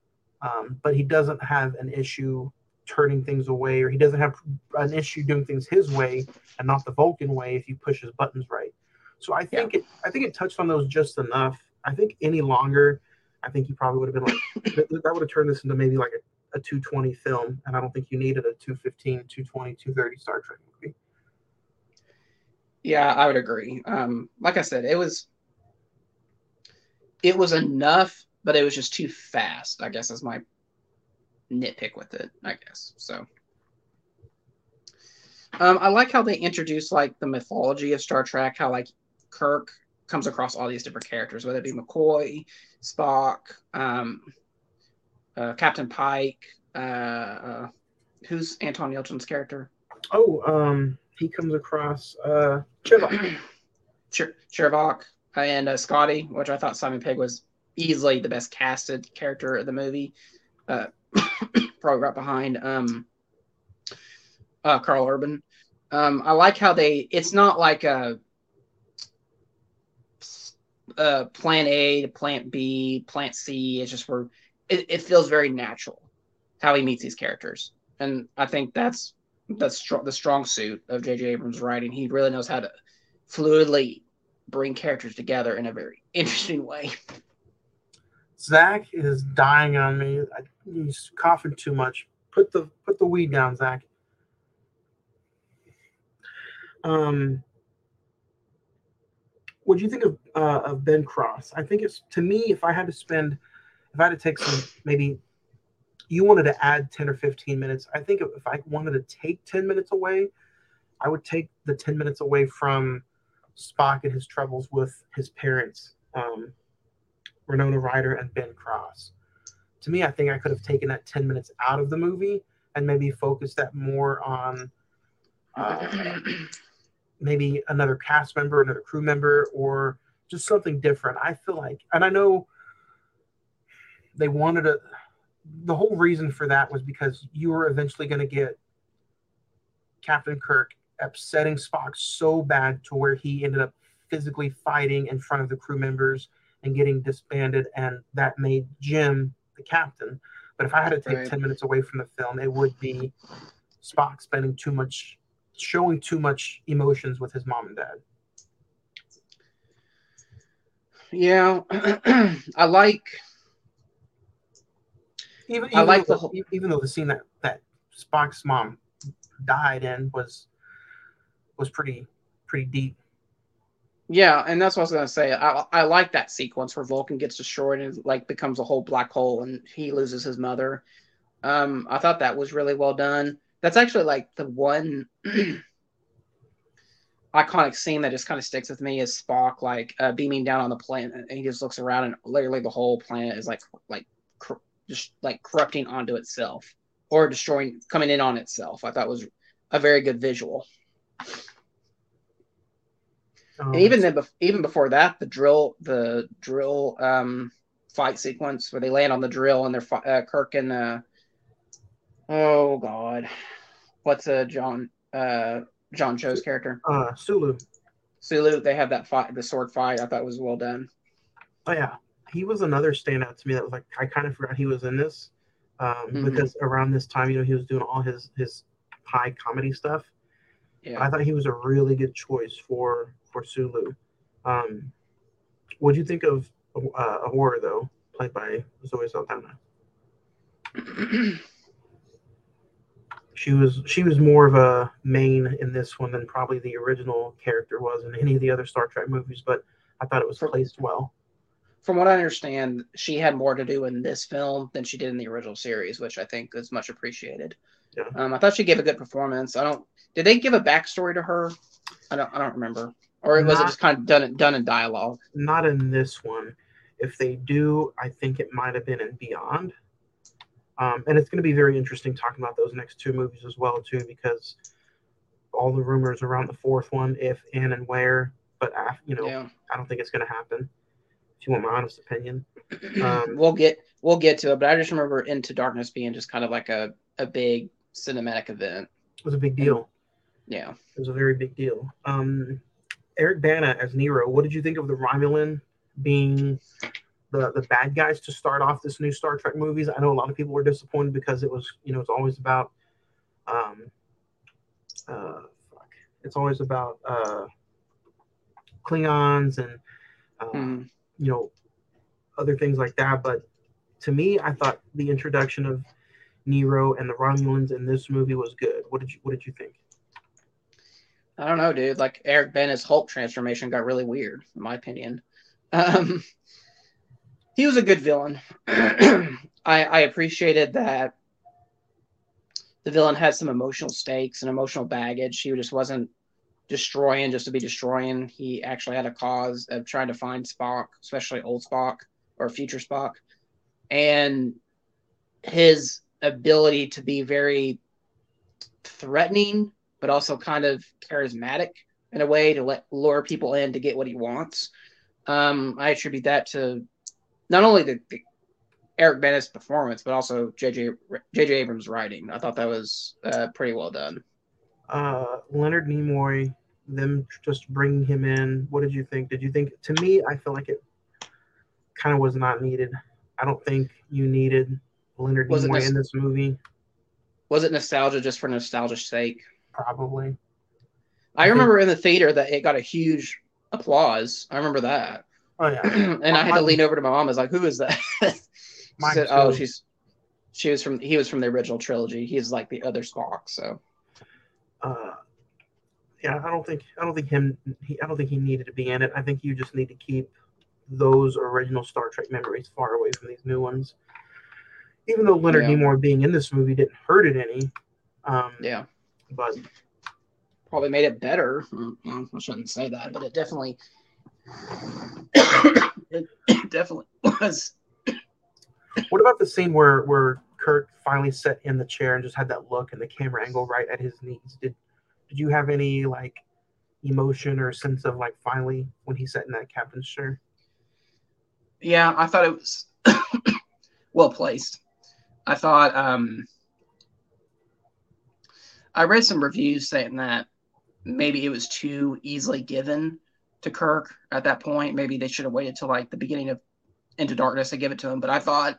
um, but he doesn't have an issue turning things away, or he doesn't have an issue doing things his way and not the Vulcan way if you push his buttons right. So I think it I think it touched on those just enough. I think any longer, I think he probably would have been like that, that would have turned this into maybe like a, a 220 film, and I don't think you needed a 215, 220, 230 Star Trek movie. Yeah, I would agree. Um, like I said, it was it was enough, but it was just too fast. I guess is my nitpick with it. I guess so. Um, I like how they introduce like the mythology of Star Trek. How like Kirk comes across all these different characters, whether it be McCoy, Spock, um, uh, Captain Pike. Uh, uh, who's Anton Yelchin's character? Oh, um, he comes across uh, Chivok. Cher- Chervok and uh, Scotty, which I thought Simon Pegg was easily the best casted character of the movie. Uh, probably right behind um, uh, Karl Urban. Um, I like how they. It's not like a, uh plan A to plant B, plant C. It's just where it, it feels very natural how he meets these characters, and I think that's that's str- the strong suit of J.J. Abrams' writing. He really knows how to fluidly bring characters together in a very interesting way. Zach is dying on me. I, he's coughing too much. Put the put the weed down, Zach. Um, what do you think of uh, of Ben Cross? I think it's to me. If I had to spend, if I had to take some, maybe you wanted to add ten or fifteen minutes. I think if I wanted to take ten minutes away, I would take the ten minutes away from Spock and his troubles with his parents. Um, Winona Ryder and Ben Cross. To me, I think I could have taken that 10 minutes out of the movie and maybe focused that more on uh, maybe another cast member, another crew member, or just something different. I feel like, and I know they wanted to, the whole reason for that was because you were eventually going to get Captain Kirk upsetting Spock so bad to where he ended up physically fighting in front of the crew members and getting disbanded, and that made Jim the captain. But if I had to take Right. 10 minutes away from the film, it would be Spock spending too much, showing too much emotions with his mom and dad. Yeah, I like. Even, I like though the whole- even though the scene that, that Spock's mom died in was was pretty pretty deep. Yeah, and that's what I was gonna say. I I like that sequence where Vulcan gets destroyed and like becomes a whole black hole, and he loses his mother. Um, I thought that was really well done. That's actually like the one iconic scene that just kind of sticks with me is Spock like uh, beaming down on the planet, and he just looks around, and literally the whole planet is like like cor- just like corrupting onto itself or destroying, coming in on itself. I thought was a very good visual. Um, And even then, even before that, the drill, the drill um, fight sequence where they land on the drill and they're uh, Kirk and uh, oh god, what's uh John uh John Cho's character uh, Sulu. Sulu? They have that fight, the sword fight. I thought was well done. Oh yeah, he was another standout to me. That was like I kind of forgot he was in this um, Mhm. because around this time, you know, he was doing all his his high comedy stuff. Yeah, I thought he was a really good choice for for Sulu. Um, what do you think of uh, Ahura though, played by Zoe Saldana? She was she was more of a main in this one than probably the original character was in any of the other Star Trek movies, but I thought it was placed well. From what I understand, she had more to do in this film than she did in the original series, which I think is much appreciated. Yeah. Um, I thought she gave a good performance. I don't. Did they give a backstory to her? I don't. I don't remember. Or was it Not- just kind of done done in dialogue? Not in this one. If they do, I think it might have been in Beyond. Um, and it's going to be very interesting talking about those next two movies as well too, because all the rumors around the fourth one, if and and where, but af- you know, Yeah. I don't think it's going to happen. If you want my honest opinion, Um, we'll get we'll get to it, but I just remember Into Darkness being just kind of like a, a big cinematic event. it was a big deal. Yeah. It was a very big deal. Um, Eric Bana as Nero. What did you think of the Romulan being the the bad guys to start off this new Star Trek movies? I know a lot of people were disappointed because it was you know it's always about um uh fuck. it's always about uh Klingons and uh, Mhm. you know other things like that. But to me, I thought the introduction of Nero and the Romulans in this movie was good. What did you What did you think? I don't know, dude. Like Eric Bana's Hulk transformation got really weird, in my opinion. Um, he was a good villain. I, I appreciated that the villain had some emotional stakes and emotional baggage. He just wasn't destroying just to be destroying. He actually had a cause of trying to find Spock, especially old Spock or future Spock, and his ability to be very threatening, but also kind of charismatic in a way to let lure people in to get what he wants. Um, I attribute that to not only the, the Eric Bana's performance, but also JJ JJ Abrams' writing. I thought that was uh, pretty well done. Uh, Leonard Nimoy, them just bringing him in. What did you think? Did you think? To me, I feel like it kind of was not needed. I don't think you needed Leonard Was Nimoy in this movie. Was it nostalgia just for nostalgia's sake? Probably. I remember in the theater that it got a huge applause. I remember that. Oh yeah. and I had to lean over to my mom. I was like, "Who is that?" she said, "Oh, she's she was from he was from the original trilogy. He's like the other Spock." So uh, yeah, I don't think I don't think him he, I don't think he needed to be in it. I think you just need to keep those original Star Trek memories far away from these new ones. Even though Leonard Yeah. Nimoy being in this movie didn't hurt it any, um, yeah, but probably made it better. Mm, I shouldn't say that, but it definitely it definitely was. what about the scene where where Kurt finally sat in the chair and just had that look and the camera angle right at his knees? Did did you have any like emotion or sense of like finally when he sat in that captain's chair? Yeah, I thought it was well placed. I thought um I read some reviews saying that maybe it was too easily given to Kirk at that point. Maybe they should have waited till like the beginning of Into Darkness to give it to him. But I thought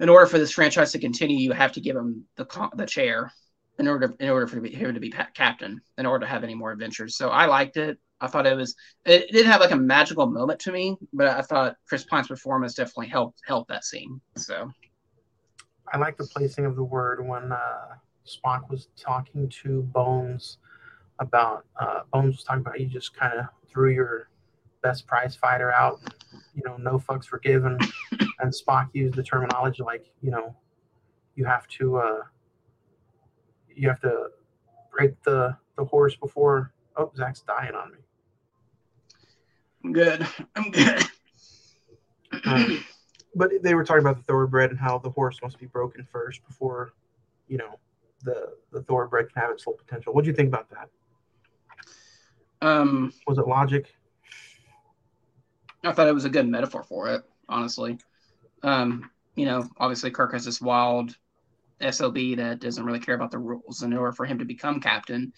in order for this franchise to continue, you have to give him the the chair in order in order for him to be captain in order to have any more adventures. So I liked it. I thought it was it didn't have like a magical moment to me, but I thought Chris Pine's performance definitely helped helped that scene. So I like the placing of the word when uh, Spock was talking to Bones about uh, Bones was talking about you just kind of threw your best prize fighter out, you know, no fucks forgiven, and Spock used the terminology like you know, you have to uh, you have to break the the horse before. Oh, Zach's dying on me. I'm good. I'm good. Um, but they were talking about the thoroughbred and how the horse must be broken first before, you know, the the thoroughbred can have its full potential. What do you think about that? um, Was it logic? I thought it was a good metaphor for it, honestly. Um, you know, obviously Kirk has this wild SOB that doesn't really care about the rules. And in order for him to become captain,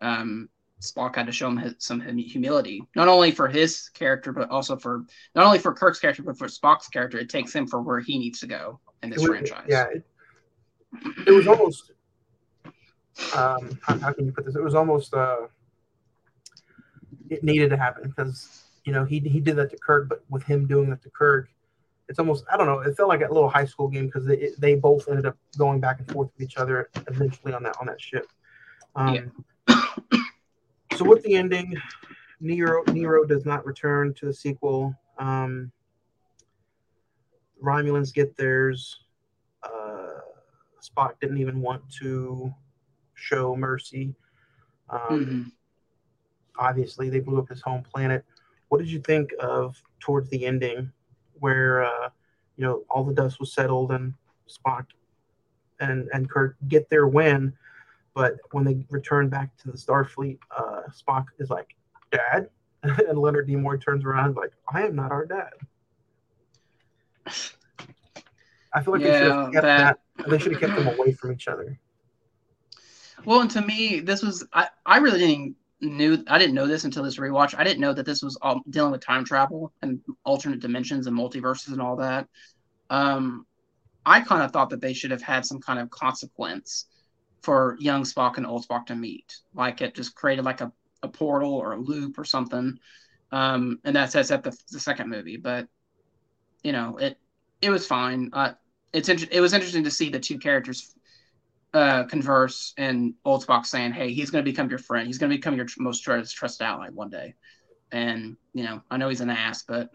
um, Spock had to show him his, some humility, not only for his character, but also for not only for Kirk's character, but for Spock's character. It takes him for where he needs to go in this was- franchise. Yeah, it, it was almost. Um, how, how can you put this? It was almost. Uh, it needed to happen because you know he he did that to Kirk, but with him doing that to Kirk, it's almost I don't know. It felt like a little high school game because they they both ended up going back and forth with each other eventually on that on that ship. Um, so with the ending, Nero Nero does not return to the sequel. Um, Romulans get theirs. Uh, Spock didn't even want to show mercy. Um, Mhm. Obviously, they blew up his home planet. What did you think of towards the ending, where uh, you know all the dust was settled and Spock and and Kirk get their win, but when they return back to the Starfleet, uh, Spock is like, "Dad," and Leonard Nimoy turns around like, "I am not our dad." I feel like they should have kept that- that. They should have kept them away from each other. Well, and to me, this was I, I really didn't knew I didn't know this until this rewatch. I didn't know that this was all dealing with time travel and alternate dimensions and multiverses and all that. Um, I kind of thought that they should have had some kind of consequence for young Spock and old Spock to meet, like it just created like a, a portal or a loop or something. Um, and that sets up the, the second movie, but you know it it was fine. Uh, it's inter- it was interesting to see the two characters uh, converse and old Spock saying, "Hey, he's going to become your friend. He's going to become your tr- most trusted, trusted ally one day." And you know, I know he's an ass, but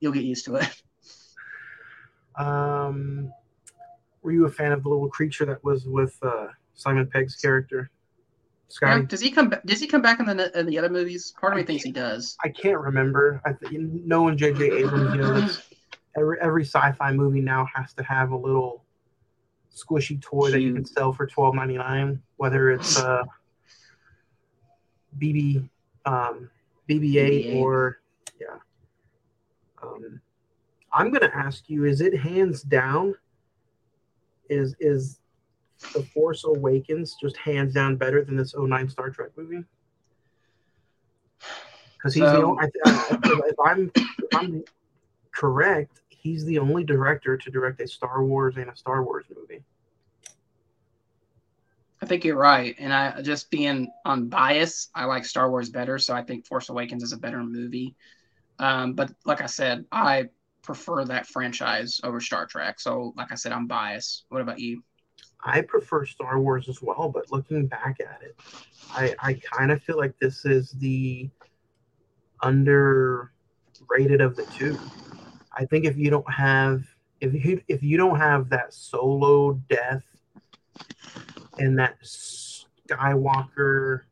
you'll get used to it. Um, were you a fan of the little creature that was with uh, Simon Pegg's character? Scotty, Yeah, does he come? ba- Does he come back in the in the other movies? Part of me thinks he does. I can't remember. I th- knowing J.J. Abrams, you know, every every sci-fi movie now has to have a little squishy toy that you can sell for twelve ninety nine, whether it's uh, BB um, BB-8 BB-8. or yeah. Um, I'm gonna ask you: Is it hands down? Is is the Force Awakens just hands down better than this 09 Star Trek movie? Because he's the only, I, I, if I'm if I'm correct, he's the only director to direct a Star Wars and a Star Wars movie. I think you're right, and I just being unbiased, I like Star Wars better, so I think Force Awakens is a better movie. Um, but like I said, I prefer that franchise over Star Trek. So, like I said, I'm biased. What about you? I prefer Star Wars as well, but looking back at it, I, I kind of feel like this is the underrated of the two. I think if you don't have if you if you don't have that solo death and that Skywalker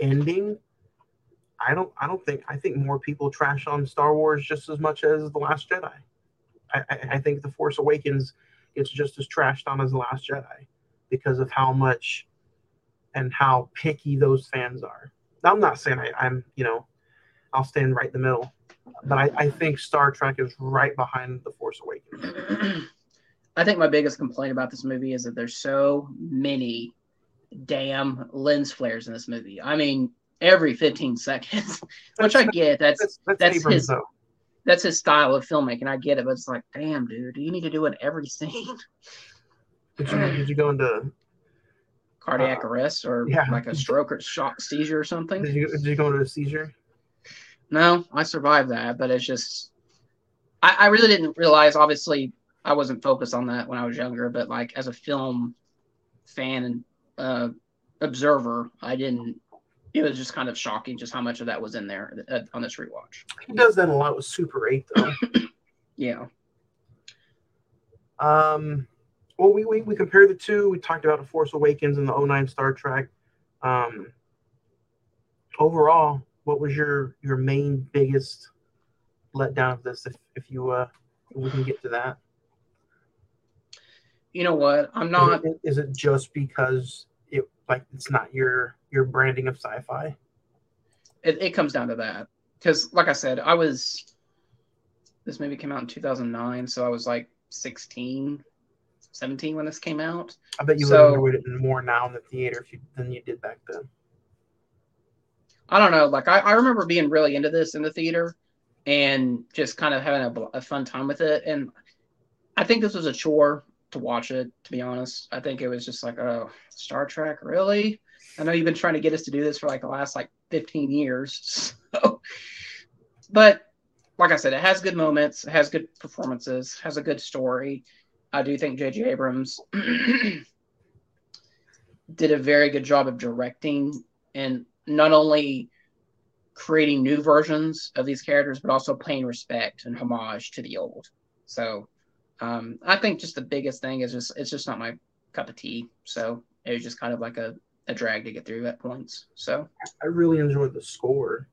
ending, I don't I don't think I think more people trash on Star Wars just as much as The Last Jedi. I, I, I think The Force Awakens gets just as trashed on as The Last Jedi because of how much and how picky those fans are. Now, I'm not saying I, I'm, you know, I'll stand right in the middle, but I, I think Star Trek is right behind The Force Awakens. I think my biggest complaint about this movie is that there's so many damn lens flares in this movie. I mean, every 15 seconds, which I get. That's That's, that's, that's Abrams, his- though. that's his style of filmmaking. I get it, but it's like, damn, dude, do you need to do it every scene? Did you, did you go into Cardiac Uh, arrest or yeah. like a stroke or shock seizure or something? did you, did you go into a seizure? No, I survived that, but it's just I, I really didn't realize obviously I wasn't focused on that when I was younger, but like as a film fan and uh observer, I didn't it was just kind of shocking just how much of that was in there uh, on this rewatch. He does that a lot with Super 8, though. Yeah. Um, well, we, we, we compared the two. We talked about The Force Awakens and the 09 Star Trek. Um, overall, what was your your main biggest letdown of this? If if you uh, if we can get to that. You know what? I'm not Is it, is it just because it like it's not your your branding of sci-fi? it, it comes down to that because like i said i was this movie came out in 2009 so i was like 16 17 when this came out I bet you So- would enjoy it more now in the theater if you than you did back then. I don't know like i, I remember being really into this in the theater and just kind of having a, a fun time with it and i think this was a chore to watch it to be honest i think it was just like oh star trek really i know you've been trying to get us to do this for like the last like 15 years so but like I said, it has good moments, has good performances, has a good story. I do think J.J. Abrams did a very good job of directing and not only creating new versions of these characters, but also paying respect and homage to the old. So um, I think just the biggest thing is just it's just not my cup of tea. So it was just kind of like a, a drag to get through at points. So I really enjoyed the score.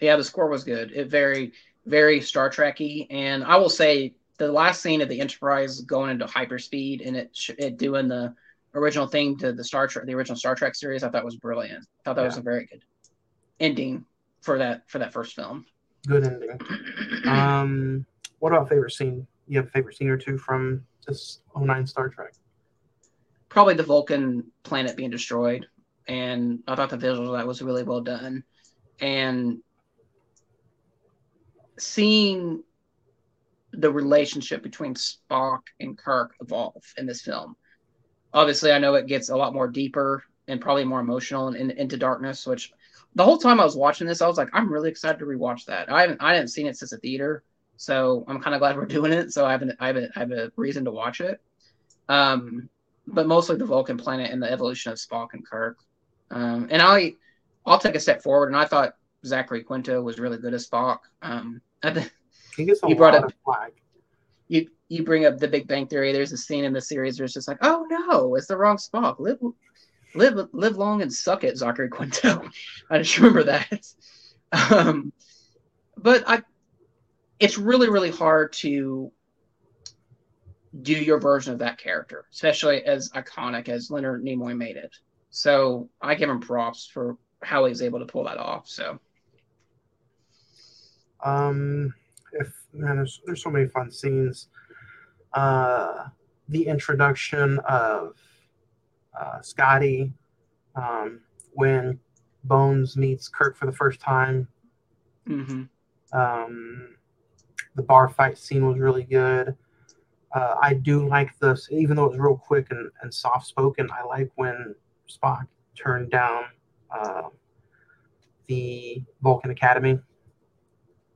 yeah, the score was good. It very, very Star Trekky, and I will say the last scene of the Enterprise going into hyperspeed and it sh- it doing the original thing to the Star Trek, the original Star Trek series, I thought was brilliant. I thought that was a very good ending for that for that first film. Good ending. Um, what about favorite scene? You have a favorite scene or two from this 09 Star Trek? Probably the Vulcan planet being destroyed, and I thought the visual of that was really well done, and seeing the relationship between Spock and Kirk evolve in this film. Obviously, I know it gets a lot more deeper and probably more emotional and, and into darkness. Which the whole time I was watching this, I was like, I'm really excited to rewatch that. I haven't I hadn't seen it since the theater, so I'm kind of glad we're doing it. So I have an, I have a, I have a reason to watch it. Um, but mostly the Vulcan planet and the evolution of Spock and Kirk. Um, and I I'll take a step forward, and I thought Zachary Quinto was really good as Spock. Um, I He gets a You brought lot up- of flag. You you bring up the Big Bang Theory. There's a scene in the series where it's just like, oh no, it's the wrong Spock. Let live live long and suck it, Zachary Quinto. I just remember that. Um, but I, it's really really hard to do your version of that character, especially as iconic as Leonard Nimoy made it. So I give him props for how he's able to pull that off. So Um, if man, there's there's so many fun scenes. Uh, the introduction of uh, Scotty um, when Bones meets Kirk for the first time. mhm. Um, the bar fight scene was really good. Uh, I do like this, even though it was real quick and, and soft spoken. I like when Spock turned down uh, the Vulcan Academy.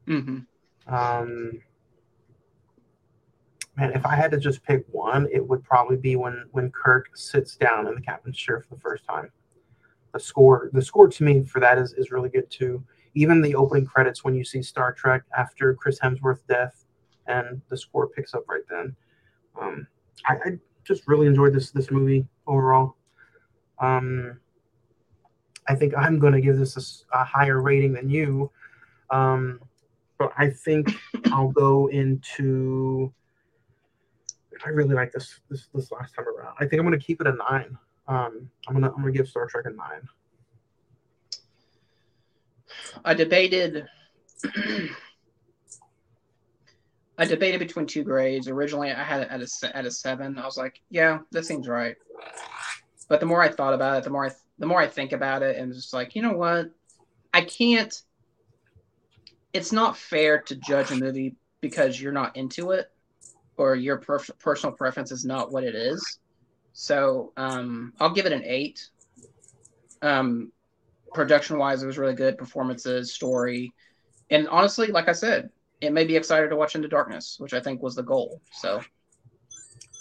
Mhm. Um, man, if I had to just pick one, it would probably be when when Kirk sits down in the captain's chair for the first time. The score, the score to me for that is is really good too. Even the opening credits when you see Star Trek after Chris Hemsworth's death, and the score picks up right then. Um, I, I just really enjoyed this this movie overall. Um, I think I'm going to give this a higher rating than you. Um, but I think I'll go into. I really like this this this last time around. I think I'm going to keep it a nine. Um, I'm gonna I'm gonna give Star Trek a nine. I debated. I debated between two grades. Originally, I had it at a at a seven. I was like, yeah, that seems right. But the more I thought about it, the more I the more I think about it, and just like, you know what, I can't. It's not fair to judge a movie because you're not into it, or your per- personal preference is not what it is. So um, I'll give it an eight. Um, production wise, it was really good. Performances, story, and honestly, like I said, it made me excited to watch Into Darkness, which I think was the goal. So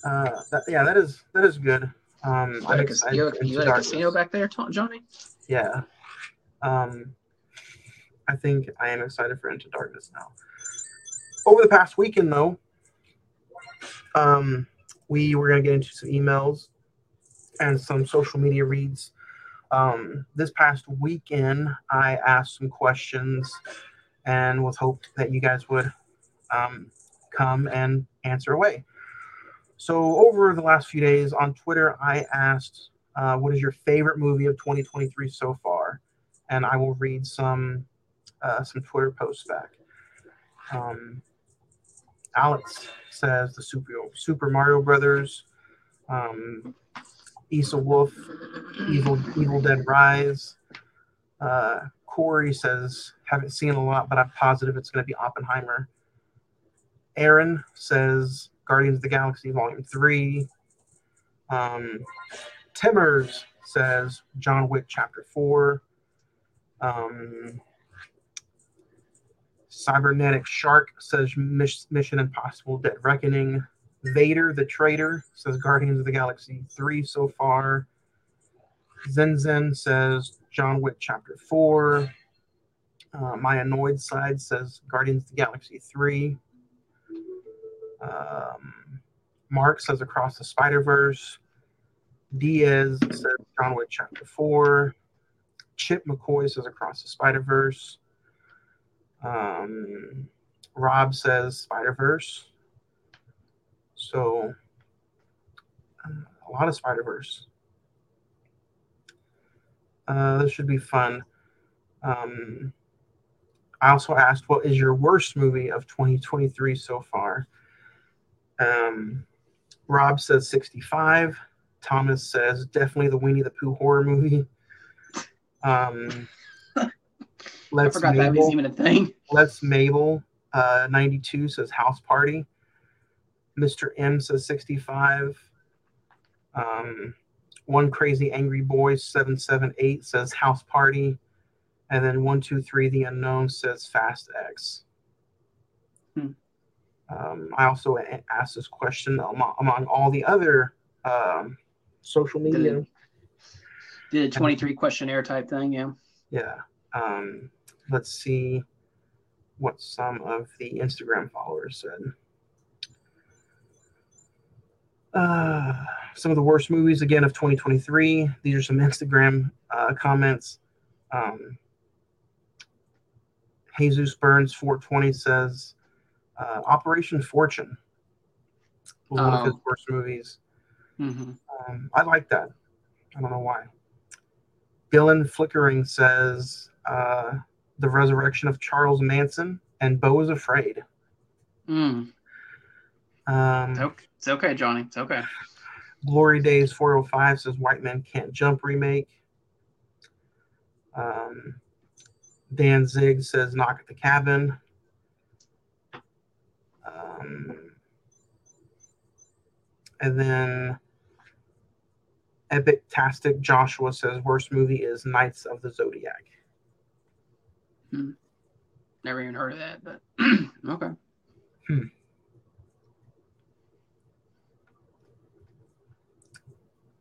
Uh, that, yeah, that is that is good. Um, you I'm had a, excited you had a- you had a casino back there, Johnny. Yeah. Um, I think I am excited for Into Darkness now. Over the past weekend, though, um, we were going to get into some emails and some social media reads. Um, this past weekend, I asked some questions and was hoped that you guys would um, come and answer away. So, over the last few days on Twitter, I asked uh, what is your favorite movie of 2023 so far? And I will read some uh, some Twitter posts back. Um, Alex says the Super Super Mario Brothers, um, Wolf, Evil Evil Dead Rise. Uh, Corey says haven't seen a lot, but I'm positive it's going to be Oppenheimer. Aaron says Guardians of the Galaxy Volume Three. Um, Timmers says John Wick Chapter 4. Um, Cybernetic Shark says Miss- Mission Impossible Dead Reckoning. Vader the Traitor says Guardians of the Galaxy 3 so far. Zen Zen says John Wick Chapter 4. Uh, my annoyed side says Guardians of the Galaxy 3. Um, Mark says Across the Spider Verse. Diaz says John Wick Chapter 4. Chip McCoy says Across the Spider Verse. Um, Rob says Spider Verse. So, uh, a lot of Spider Verse. Uh, this should be fun. Um, I also asked, what is your worst movie of 2023 so far? Um, Rob says 65. Thomas says definitely the Winnie the Pooh horror movie. Um, I let's forgot that was Mabel, even a thing. let's Mabel uh, 92 says house party. Mr. M says 65. Um, one crazy angry boy 778 says house party. And then 123 the unknown says fast X. Hmm. Um, I also asked this question among, among all the other um, social media. Did a 23 questionnaire type thing, yeah. Yeah. Um, let's see what some of the Instagram followers said. Uh, some of the worst movies again of 2023. These are some Instagram uh, comments. Um, Jesus Burns 420 says uh, Operation Fortune one of his Oh. worst movies. hmm Um, I like that. I don't know why. Dylan Flickering says uh, The Resurrection of Charles Manson and Beau is Afraid. Mm. Um, It's okay. It's okay, Johnny. It's okay. Glory Days 405 says White Men Can't Jump remake. Um, Dan Zig says Knock at the Cabin. Um, and then Epic Tastic Joshua says worst movie is Knights of the Zodiac. Never even heard of that, but okay.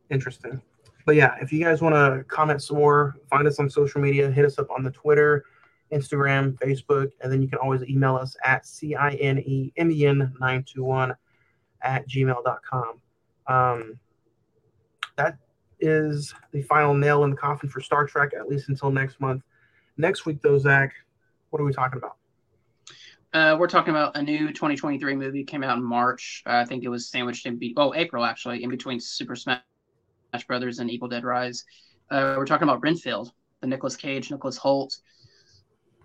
Interesting. But yeah, if you guys want to comment some more, find us on social media, hit us up on the Twitter, Instagram, Facebook, and then you can always email us at cinemen921 at gmail.com. Um, that is the final nail in the coffin for Star Trek, at least until next month. Next week, though, Zach, what are we talking about? Uh, we're talking about a new 2023 movie came out in March. Uh, I think it was sandwiched in be- oh April actually in between Super Smash Brothers and Evil Dead Rise. Uh, we're talking about Renfield, the Nicolas Cage, Nicholas Hoult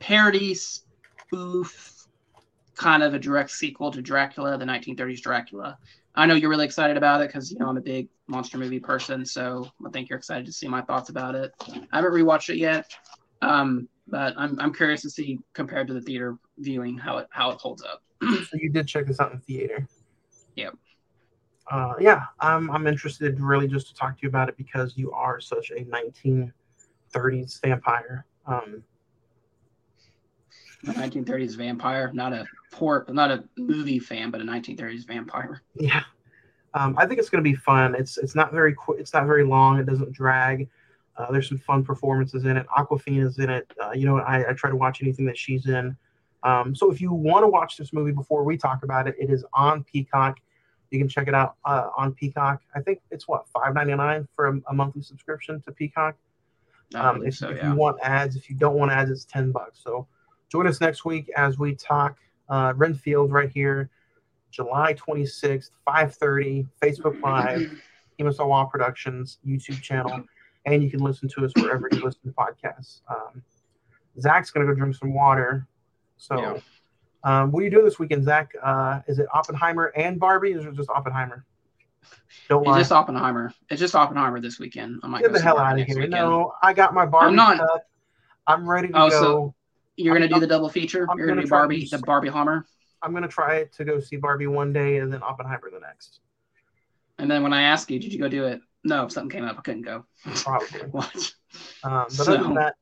parody spoof, kind of a direct sequel to Dracula, the 1930s Dracula. I know you're really excited about it because you know I'm a big monster movie person, so I think you're excited to see my thoughts about it. I haven't rewatched it yet, um, but I'm I'm curious to see compared to the theater viewing how it how it holds up. So you did check this out in theater. Yep. Uh, yeah, I'm I'm interested really just to talk to you about it because you are such a 1930s vampire. Um, 1930s vampire, not a poor, not a movie fan, but a 1930s vampire. yeah, um, I think it's going to be fun. It's it's not very qu- it's not very long. It doesn't drag. Uh, there's some fun performances in it. Awkwafina's in it. Uh, you know, I, I try to watch anything that she's in. Um, so if you want to watch this movie before we talk about it, it is on Peacock. You can check it out uh, on Peacock. I think it's what five ninety nine for a, a monthly subscription to Peacock. Um, if, so, if yeah. you want ads, if you don't want ads, it's ten bucks. So join us next week as we talk uh, Renfield right here, July twenty sixth, five thirty, Facebook Live, Emasawa Productions YouTube channel, and you can listen to us wherever you listen to podcasts. Um, Zach's gonna go drink some water. So, Yeah. um, what are you doing this weekend, Zach? Uh, is it Oppenheimer and Barbie, or is it just Oppenheimer? Don't It's lie. just Oppenheimer. It's just Oppenheimer this weekend. I might Get the hell out of here! weekend. No, I got my Barbie I'm not- cup. I'm ready to Oh, go. so You're gonna do the double feature. I'm You're gonna gonna do Barbie, the Barbie Hummer, I'm gonna try to go see Barbie one day and then Oppenheimer the next. and then when I ask you, did you go do it? No, if something came up, I couldn't go. Probably. What? Um, but other than that,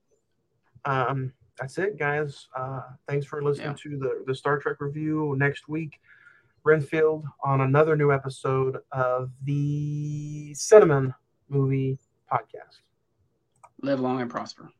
um, that's it, guys. Uh, thanks for listening Yeah. to the, the Star Trek review next week. Renfield on another new episode of the Cinemen Movie Podcast. Live long and prosper.